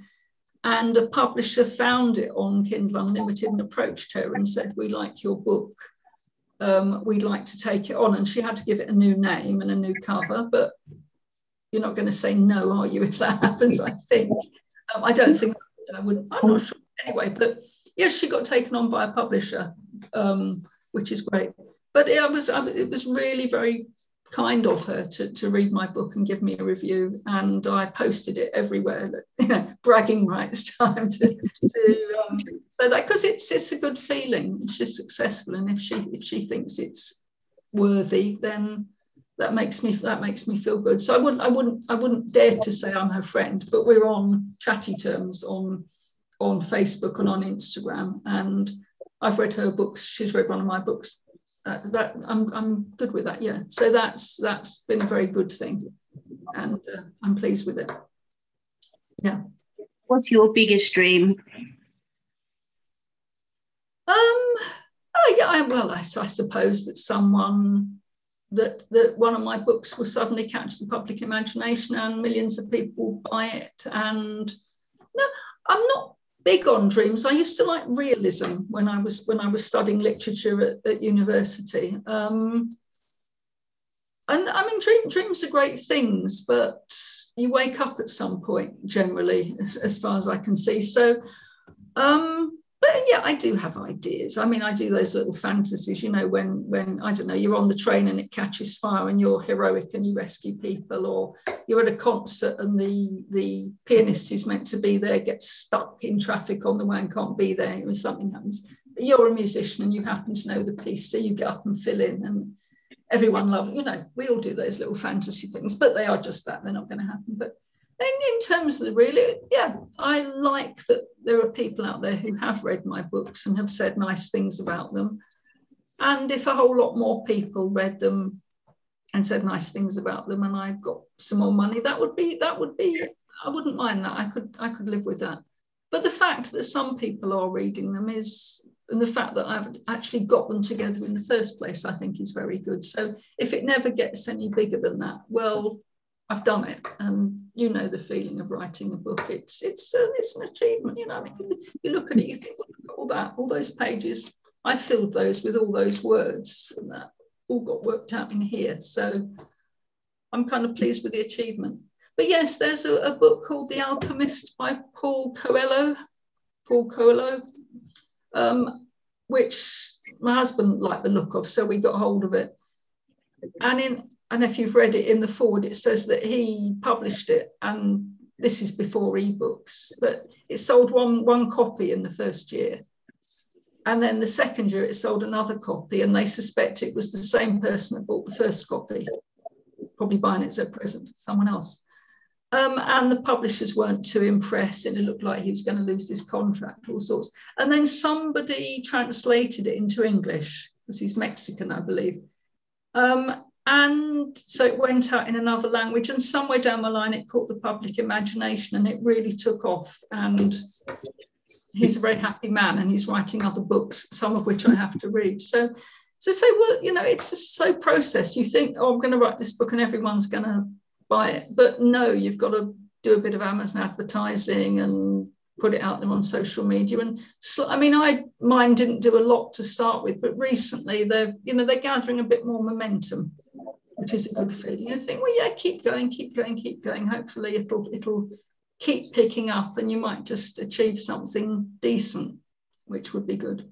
And a publisher found it on Kindle Unlimited and approached her and said, We like your book. Um, we'd like to take it on. And she had to give it a new name and a new cover, but you're not going to say no, are you, if that happens? I think. Um, I don't think I would. I'm not sure anyway. But yes, she got taken on by a publisher, um, which is great. But it was it was really very kind of her to, to read my book and give me a review. And I posted it everywhere, know, bragging rights time to, to um, so that because it's it's a good feeling. She's successful, and if she if she thinks it's worthy, then that makes me that makes me feel good. So I wouldn't I wouldn't I wouldn't dare to say I'm her friend, but we're on chatty terms on on Facebook and on Instagram. And I've read her books. She's read one of my books. Uh, that I'm I'm good with that. Yeah. So that's that's been a very good thing, and uh, I'm pleased with it. Yeah. What's your biggest dream? Um. Oh yeah. I, well, I, I suppose that someone that, that one of my books will suddenly catch the public imagination and millions of people buy it. And no, I'm not big on dreams. I used to like realism when I was when I was studying literature at, at university. Um, and I mean, dream, dreams are great things, but you wake up at some point generally, as, as far as I can see. So um, yeah, I do have ideas. I mean, I do those little fantasies, you know, when when I don't know, you're on the train and it catches fire and you're heroic and you rescue people, or you're at a concert and the the pianist who's meant to be there gets stuck in traffic on the way and can't be there, and something happens. But you're a musician and you happen to know the piece, so you get up and fill in and everyone loves, you know, we all do those little fantasy things, but they are just that, they're not going to happen. But in terms of the really, yeah, I like that there are people out there who have read my books and have said nice things about them. And if a whole lot more people read them and said nice things about them, and I got some more money, that would be that would be I wouldn't mind that. I could I could live with that. But the fact that some people are reading them is, and the fact that I've actually got them together in the first place, I think is very good. So if it never gets any bigger than that, well, I've done it, and you know the feeling of writing a book. It's it's uh, it's an achievement. You know, I mean, you look at it, you think all that, all those pages. I filled those with all those words, and that all got worked out in here. So I'm kind of pleased with the achievement. But yes, there's a, a book called The Alchemist by Paul Coelho. Paul Coelho, um, which my husband liked the look of, so we got hold of it. And in and if you've read it in the forward, it says that he published it, and this is before ebooks, but it sold one one copy in the first year. And then the second year, it sold another copy, and they suspect it was the same person that bought the first copy, probably buying it as a present for someone else. Um, and the publishers weren't too impressed, and it looked like he was going to lose his contract, all sorts. And then somebody translated it into English, because he's Mexican, I believe. Um, and so it went out in another language, and somewhere down the line, it caught the public imagination and it really took off. And he's a very happy man, and he's writing other books, some of which I have to read. So, so say, well, you know, it's a slow process. You think, oh, I'm going to write this book, and everyone's going to buy it. But no, you've got to do a bit of Amazon advertising and put it out there on social media. And I mean, I mine didn't do a lot to start with, but recently they're, you know, they're gathering a bit more momentum, which is a good feeling. You think, well, yeah, keep going, keep going, keep going. Hopefully it'll it'll keep picking up and you might just achieve something decent which would be good.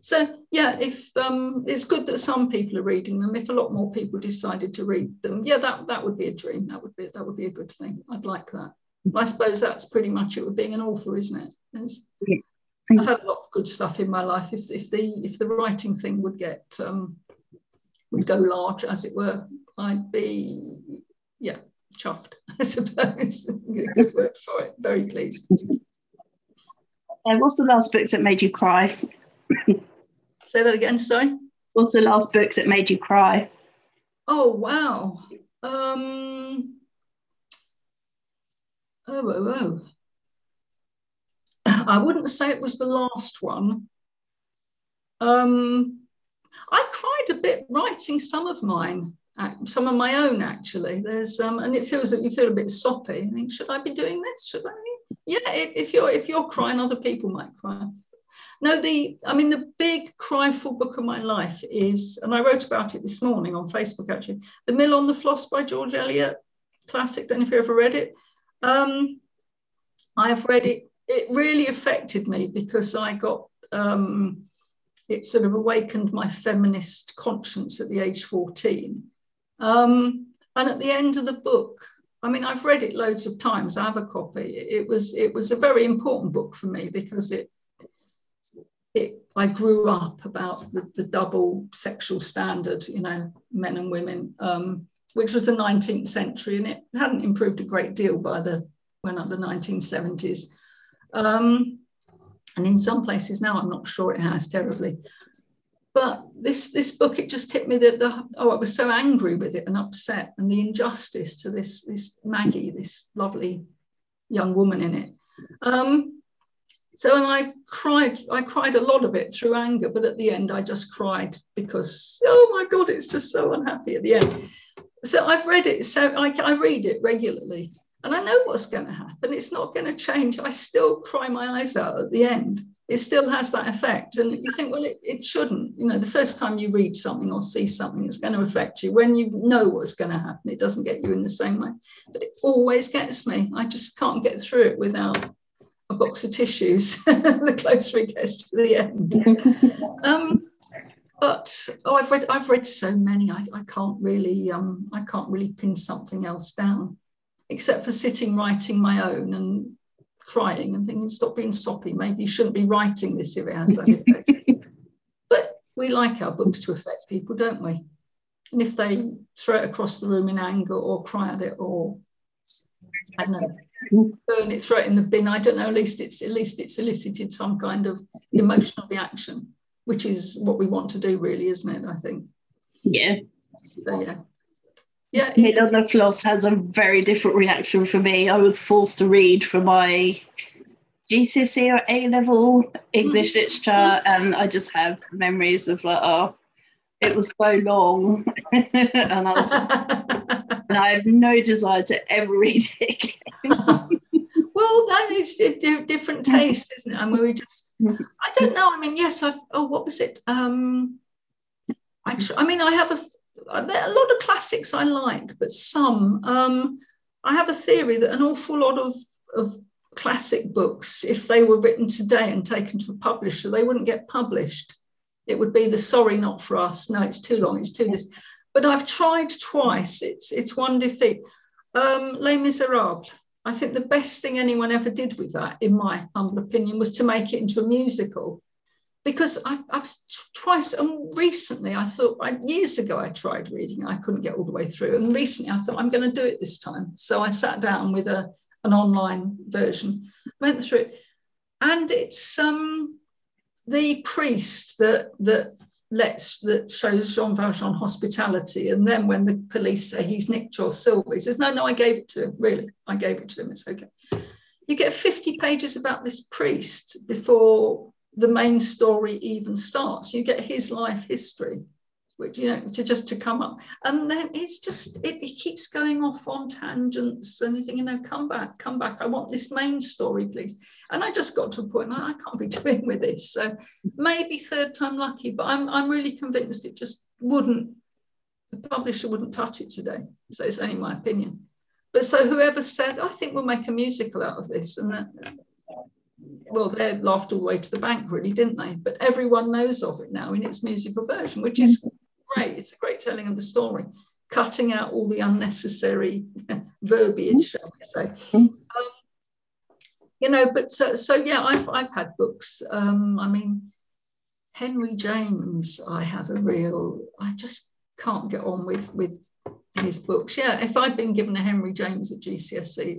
So yeah, if um, it's good that some people are reading them, if a lot more people decided to read them, yeah, that that would be a dream. That would be that would be a good thing. I'd like that. I suppose that's pretty much it with being an author, isn't it? It's, I've had a lot of good stuff in my life. If if the if the writing thing would get um, would go large, as it were, I'd be yeah chuffed. I suppose good word for it. Very pleased. Uh, what's the last book that made you cry? Say that again, sorry. What's the last book that made you cry? Oh wow. Um, oh, oh, oh. I wouldn't say it was the last one. Um, I cried a bit writing some of mine, some of my own actually. There's um, and it feels that you feel a bit soppy. I think, should I be doing this? Should I? yeah, if you're if you're crying, other people might cry. No, the I mean the big cryful book of my life is, and I wrote about it this morning on Facebook actually, The Mill on the Floss by George Eliot, classic. Don't know if you ever read it. Um, I've read it. It really affected me because I got um, it sort of awakened my feminist conscience at the age 14. Um, and at the end of the book, I mean, I've read it loads of times. I have a copy. It was it was a very important book for me because it it I grew up about the, the double sexual standard, you know, men and women, um, which was the 19th century, and it hadn't improved a great deal by the when the 1970s. Um, and in some places now, I'm not sure it has terribly. But this this book, it just hit me that the oh, I was so angry with it and upset, and the injustice to this this Maggie, this lovely young woman in it. Um, so and I cried, I cried a lot of it through anger, but at the end I just cried because oh my god, it's just so unhappy at the end. So I've read it, so I, I read it regularly, and I know what's going to happen. It's not going to change. I still cry my eyes out at the end it still has that effect. And you think, well, it, it shouldn't. You know, the first time you read something or see something, it's going to affect you. When you know what's going to happen, it doesn't get you in the same way. But it always gets me. I just can't get through it without a box of tissues the closer it gets to the end. um, but oh, I've read I've read so many. I, I can't really um, I can't really pin something else down, except for sitting writing my own and crying and thinking, stop being soppy. Maybe you shouldn't be writing this if it has that effect. but we like our books to affect people, don't we? And if they throw it across the room in anger or cry at it or I don't know, burn it, throw it in the bin, I don't know, at least it's at least it's elicited some kind of emotional reaction, which is what we want to do, really, isn't it? I think. Yeah. So yeah. Yeah, on the Floss has a very different reaction for me. I was forced to read for my GCSE or A level English mm-hmm. literature, and I just have memories of like, oh, it was so long, and I was, and I have no desire to ever read it again. well, that is a different taste, isn't it? I mean, we just, I don't know. I mean, yes, I've. Oh, what was it? Um, I, I mean, I have a a lot of classics I like, but some. Um, I have a theory that an awful lot of, of classic books, if they were written today and taken to a publisher, they wouldn't get published. It would be the sorry, not for us. No, it's too long. It's too this. But I've tried twice. It's it's one defeat. Um, Les Miserables. I think the best thing anyone ever did with that, in my humble opinion, was to make it into a musical. Because I, have twice and recently I thought I, years ago I tried reading I couldn't get all the way through and recently I thought I'm going to do it this time. So I sat down with a an online version went through it and it's um the priest that that lets that shows Jean Valjean hospitality. And then when the police say he's nicked your silver he says no no I gave it to him. Really I gave it to him. It's okay. You get 50 pages about this priest before the main story even starts. You get his life history, which you know to just to come up, and then it's just it, it keeps going off on tangents and you think, you know, come back, come back. I want this main story, please. And I just got to a point I can't be doing with this. So maybe third time lucky, but I'm I'm really convinced it just wouldn't. The publisher wouldn't touch it today. So it's only my opinion. But so whoever said, I think we'll make a musical out of this, and that, well, they laughed all the way to the bank, really, didn't they? But everyone knows of it now in its musical version, which is mm-hmm. Great. It's a great telling of the story, cutting out all the unnecessary verbiage, shall we say. Um, you know, but so, so, yeah, I've, I've had books. Um, I mean, Henry James, I have a real, I just can't get on with with his books. Yeah, if I'd been given a Henry James at GCSE,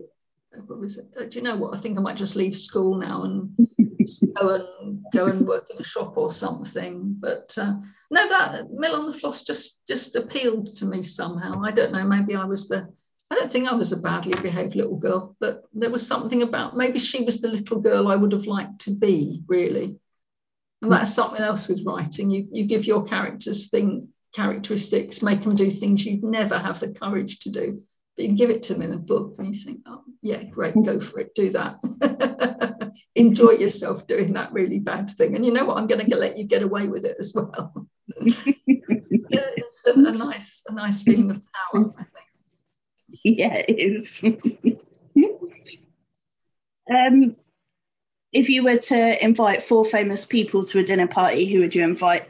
what was it? Uh, do you know what? I think I might just leave school now and go and go and work in a shop or something. But uh, no, that Mill on the Floss just just appealed to me somehow. I don't know. Maybe I was the. I don't think I was a badly behaved little girl, but there was something about maybe she was the little girl I would have liked to be, really. And that's something else with writing. You you give your characters thing characteristics, make them do things you'd never have the courage to do but you give it to them in a book and you think, oh, yeah, great, go for it, do that. Enjoy yourself doing that really bad thing. And you know what? I'm going to let you get away with it as well. it's a, a, nice, a nice feeling of power, I think. Yeah, it is. um, if you were to invite four famous people to a dinner party, who would you invite?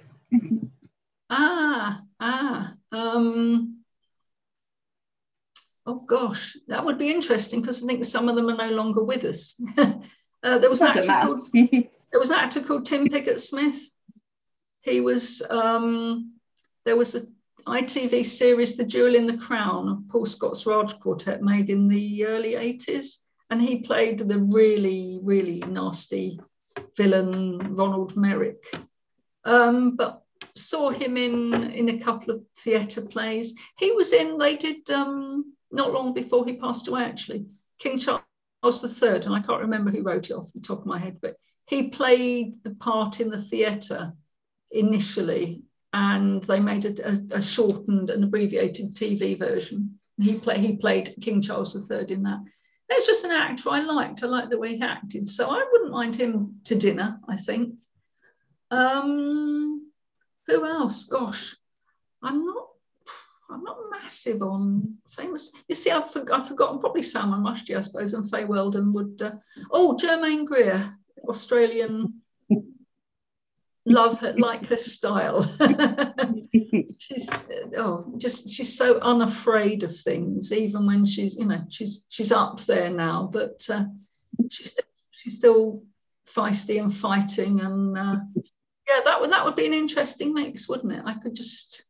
ah, ah. Um, oh gosh, that would be interesting because I think some of them are no longer with us. uh, there was an actor called, there was an actor called Tim Pigott Smith. He was um, there was a ITV series, The Jewel in the Crown, Paul Scott's Raj Quartet, made in the early 80s. And he played the really, really nasty villain, Ronald Merrick. Um, but saw him in in a couple of theatre plays. He was in, they did um, not long before he passed away, actually. King Charles III, and I can't remember who wrote it off the top of my head, but he played the part in the theatre initially, and they made a, a, a shortened and abbreviated TV version. He, play, he played King Charles III in that. There's just an actor I liked. I liked the way he acted. So I wouldn't mind him to dinner, I think. Um, who else? Gosh, I'm not I'm not massive on famous. You see, I've, for, I've forgotten probably Salman Rushdie, I suppose, and Fay Weldon would. Uh, oh, Germaine Greer, Australian. Love her, like her style. she's oh, just she's so unafraid of things, even when she's you know she's she's up there now, but uh, she's still, she's still feisty and fighting, and uh, yeah, that would that would be an interesting mix, wouldn't it? I could just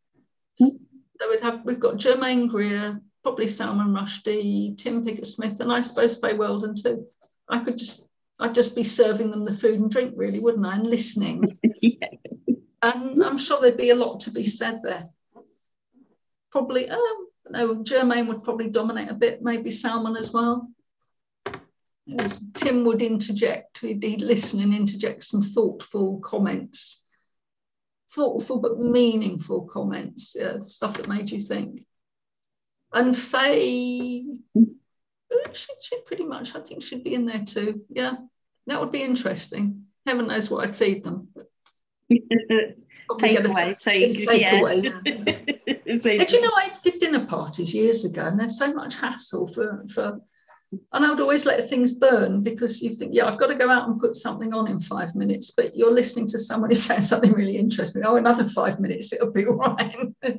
so we'd have we've got Germaine Greer, probably Salman Rushdie, Tim Pigott Smith, and I suppose Fay Weldon too. I could just I'd just be serving them the food and drink, really, wouldn't I? And listening. And I'm sure there'd be a lot to be said there. Probably, um, no, Germaine would probably dominate a bit, maybe Salman as well. As Tim would interject, he'd, he'd listen and interject some thoughtful comments thoughtful but meaningful comments, yeah, stuff that made you think. And Fay, she, she pretty much, I think she'd be in there too. Yeah, that would be interesting. Heaven knows what I'd feed them. Takeaway. So you take yeah. so, but you know, I did dinner parties years ago, and there's so much hassle for for. And I would always let things burn because you think, yeah, I've got to go out and put something on in five minutes, but you're listening to someone who's saying something really interesting. Oh, another five minutes, it'll be all right. I,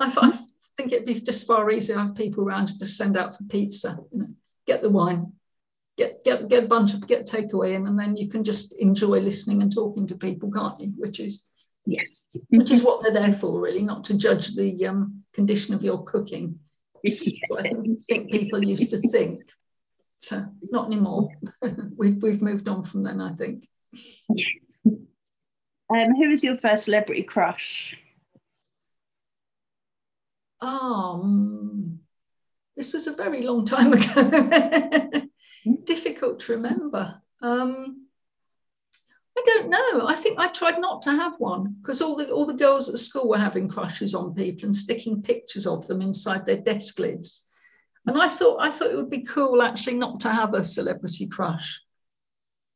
I think it'd be just far easier to have people around to just send out for pizza, you know, get the wine, get get get a bunch of get takeaway in, and then you can just enjoy listening and talking to people, can't you? Which is yes, which is what they're there for, really, not to judge the um, condition of your cooking. I think people used to think. So not anymore. we've we've moved on from then, I think. Um, who was your first celebrity crush? Um, this was a very long time ago. difficult to remember. Um, I don't know. I think I tried not to have one because all the all the girls at school were having crushes on people and sticking pictures of them inside their desk lids. And I thought I thought it would be cool actually not to have a celebrity crush.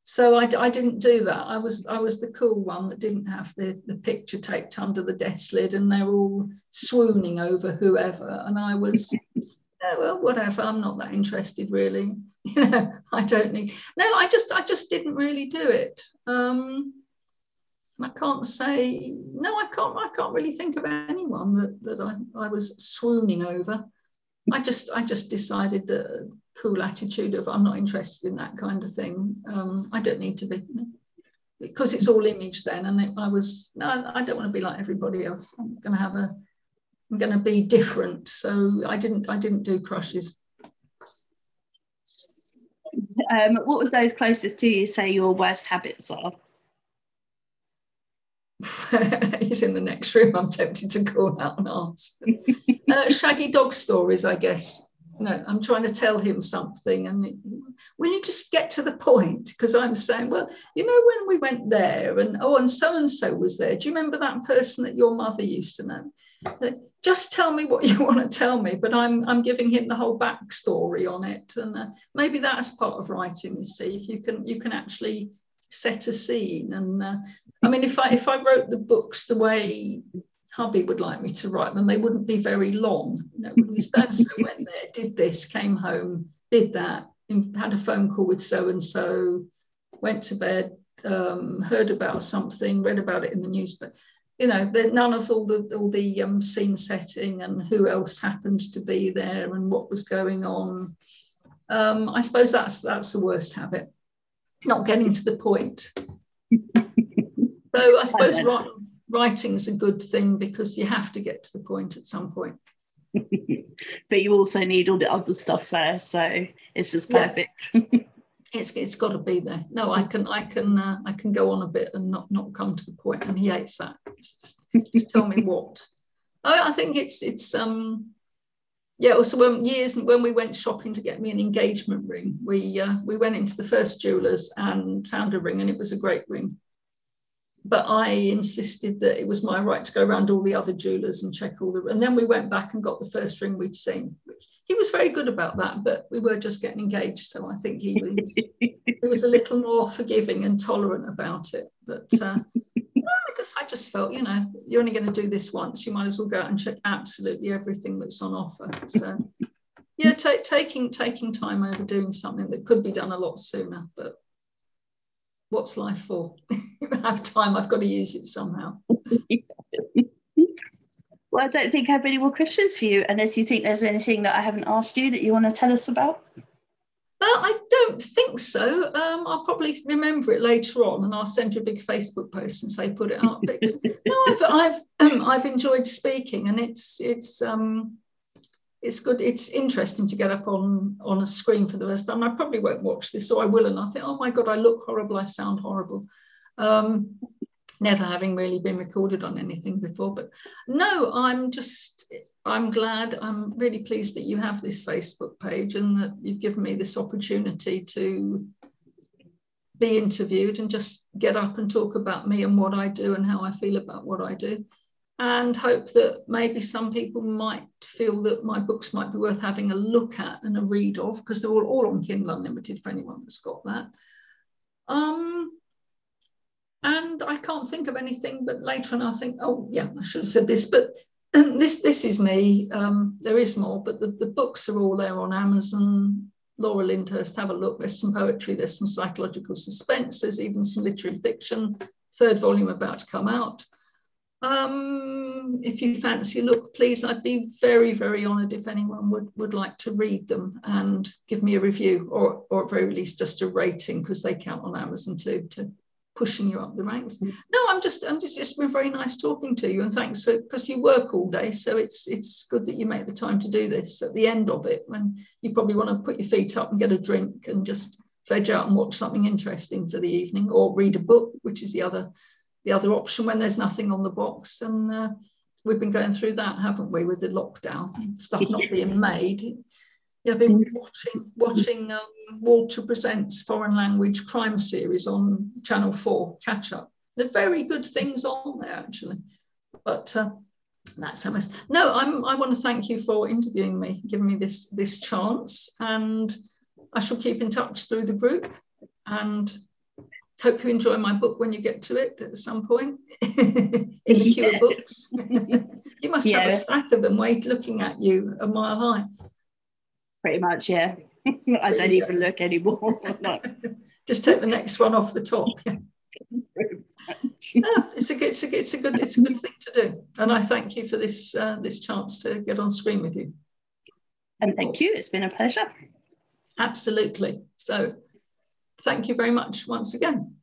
So I, I didn't do that. I was I was the cool one that didn't have the, the picture taped under the desk lid and they're all swooning over whoever. And I was, oh, well, whatever. I'm not that interested really. you know, I don't need. No, I just, I just didn't really do it. Um, and I can't say no. I can't. I can't really think of anyone that that I, I was swooning over. I just, I just decided the cool attitude of I'm not interested in that kind of thing. Um, I don't need to be because it's all image then. And if I was, no, I don't want to be like everybody else. I'm going to have a, going to be different. So I didn't, I didn't do crushes. Um, what would those closest to you say your worst habits are? He's in the next room. I'm tempted to call out and ask. uh, shaggy dog stories, I guess. No, I'm trying to tell him something, and it, will you just get to the point? Because I'm saying, well, you know, when we went there, and oh, and so and so was there. Do you remember that person that your mother used to know? Just tell me what you want to tell me but i'm i'm giving him the whole backstory on it. And uh, maybe that's part of writing you see if you can you can actually set a scene. And uh, i mean if i if i wrote the books the way hubby would like me to write them they wouldn't be very long. You know we stand so went there did this came home did that had a phone call with so and so went to bed um, heard about something read about it in the news but you know, none of all the all the um, scene setting and who else happened to be there and what was going on. Um, I suppose that's that's the worst habit, not getting to the point. so I suppose writing is a good thing because you have to get to the point at some point. but you also need all the other stuff there, so it's just perfect. Yeah. it's it's got to be there. No, I can I can uh, I can go on a bit and not not come to the point. point, and he hates that. Just, just tell me what. I, I think it's it's um yeah. Also, when years when we went shopping to get me an engagement ring, we uh, we went into the first jewelers and found a ring, and it was a great ring. But I insisted that it was my right to go around all the other jewelers and check all the. And then we went back and got the first ring we'd seen, which he was very good about that, but we were just getting engaged. So I think he was, he was a little more forgiving and tolerant about it. But uh, I, just, I just felt, you know, you're only going to do this once. You might as well go out and check absolutely everything that's on offer. So yeah, t- taking taking time over doing something that could be done a lot sooner. But what's life for? I have time. I've got to use it somehow. Well, I don't think I have any more questions for you, unless you think there's anything that I haven't asked you that you want to tell us about. Uh, I don't think so. Um, I'll probably remember it later on, and I'll send you a big Facebook post and say put it up. no, I've I've, um, I've enjoyed speaking, and it's it's um, it's good. It's interesting to get up on on a screen for the first time. I probably won't watch this, or I will, and I think, oh my god, I look horrible, I sound horrible. Um, never having really been recorded on anything before. But no, I'm just, I'm glad, I'm really pleased that you have this Facebook page and that you've given me this opportunity to be interviewed and just get up and talk about me and what I do and how I feel about what I do. And hope that maybe some people might feel that my books might be worth having a look at and a read of because they're all, all on Kindle Unlimited for anyone that's got that. Um, and I can't think of anything. But later on, I think, oh yeah, I should have said this. But this this is me. Um, there is more, but the, the books are all there on Amazon. Laura Lyndhurst, have a look. There's some poetry, there's some psychological suspense, there's even some literary fiction. Third volume about to come out. Um, if you fancy look, please, I'd be very, very honoured if anyone would, would like to read them and give me a review or, or at very least just a rating because they count on Amazon too to pushing you up the ranks. Mm. No, I'm just, I'm just, it's been very nice talking to you and thanks for, because you work all day. So it's, it's good that you make the time to do this at the end of it when you probably want to put your feet up and get a drink and just veg out and watch something interesting for the evening or read a book, which is the other the other option when there's nothing on the box. And uh, we've been going through that, haven't we, with the lockdown stuff not being made. Yeah, I've been watching watching um, Walter Presents Foreign Language Crime Series on Channel 4, catch up. They're very good things on there, actually. But uh, that's how much. No, I'm, I want to thank you for interviewing me, giving me this, this chance. And I shall keep in touch through the group. And hope you enjoy my book when you get to it at some point in the queue of books. you must yeah. have a stack of them wait looking at you a mile high. Pretty much, yeah. I don't even look anymore. no. Just take the next one off the top. Yeah. no, it's a good, it's a, it's a good, it's a good thing to do. And I thank you for this uh, this chance to get on screen with you. And thank you. It's been a pleasure. Absolutely. So Thank you very much once again.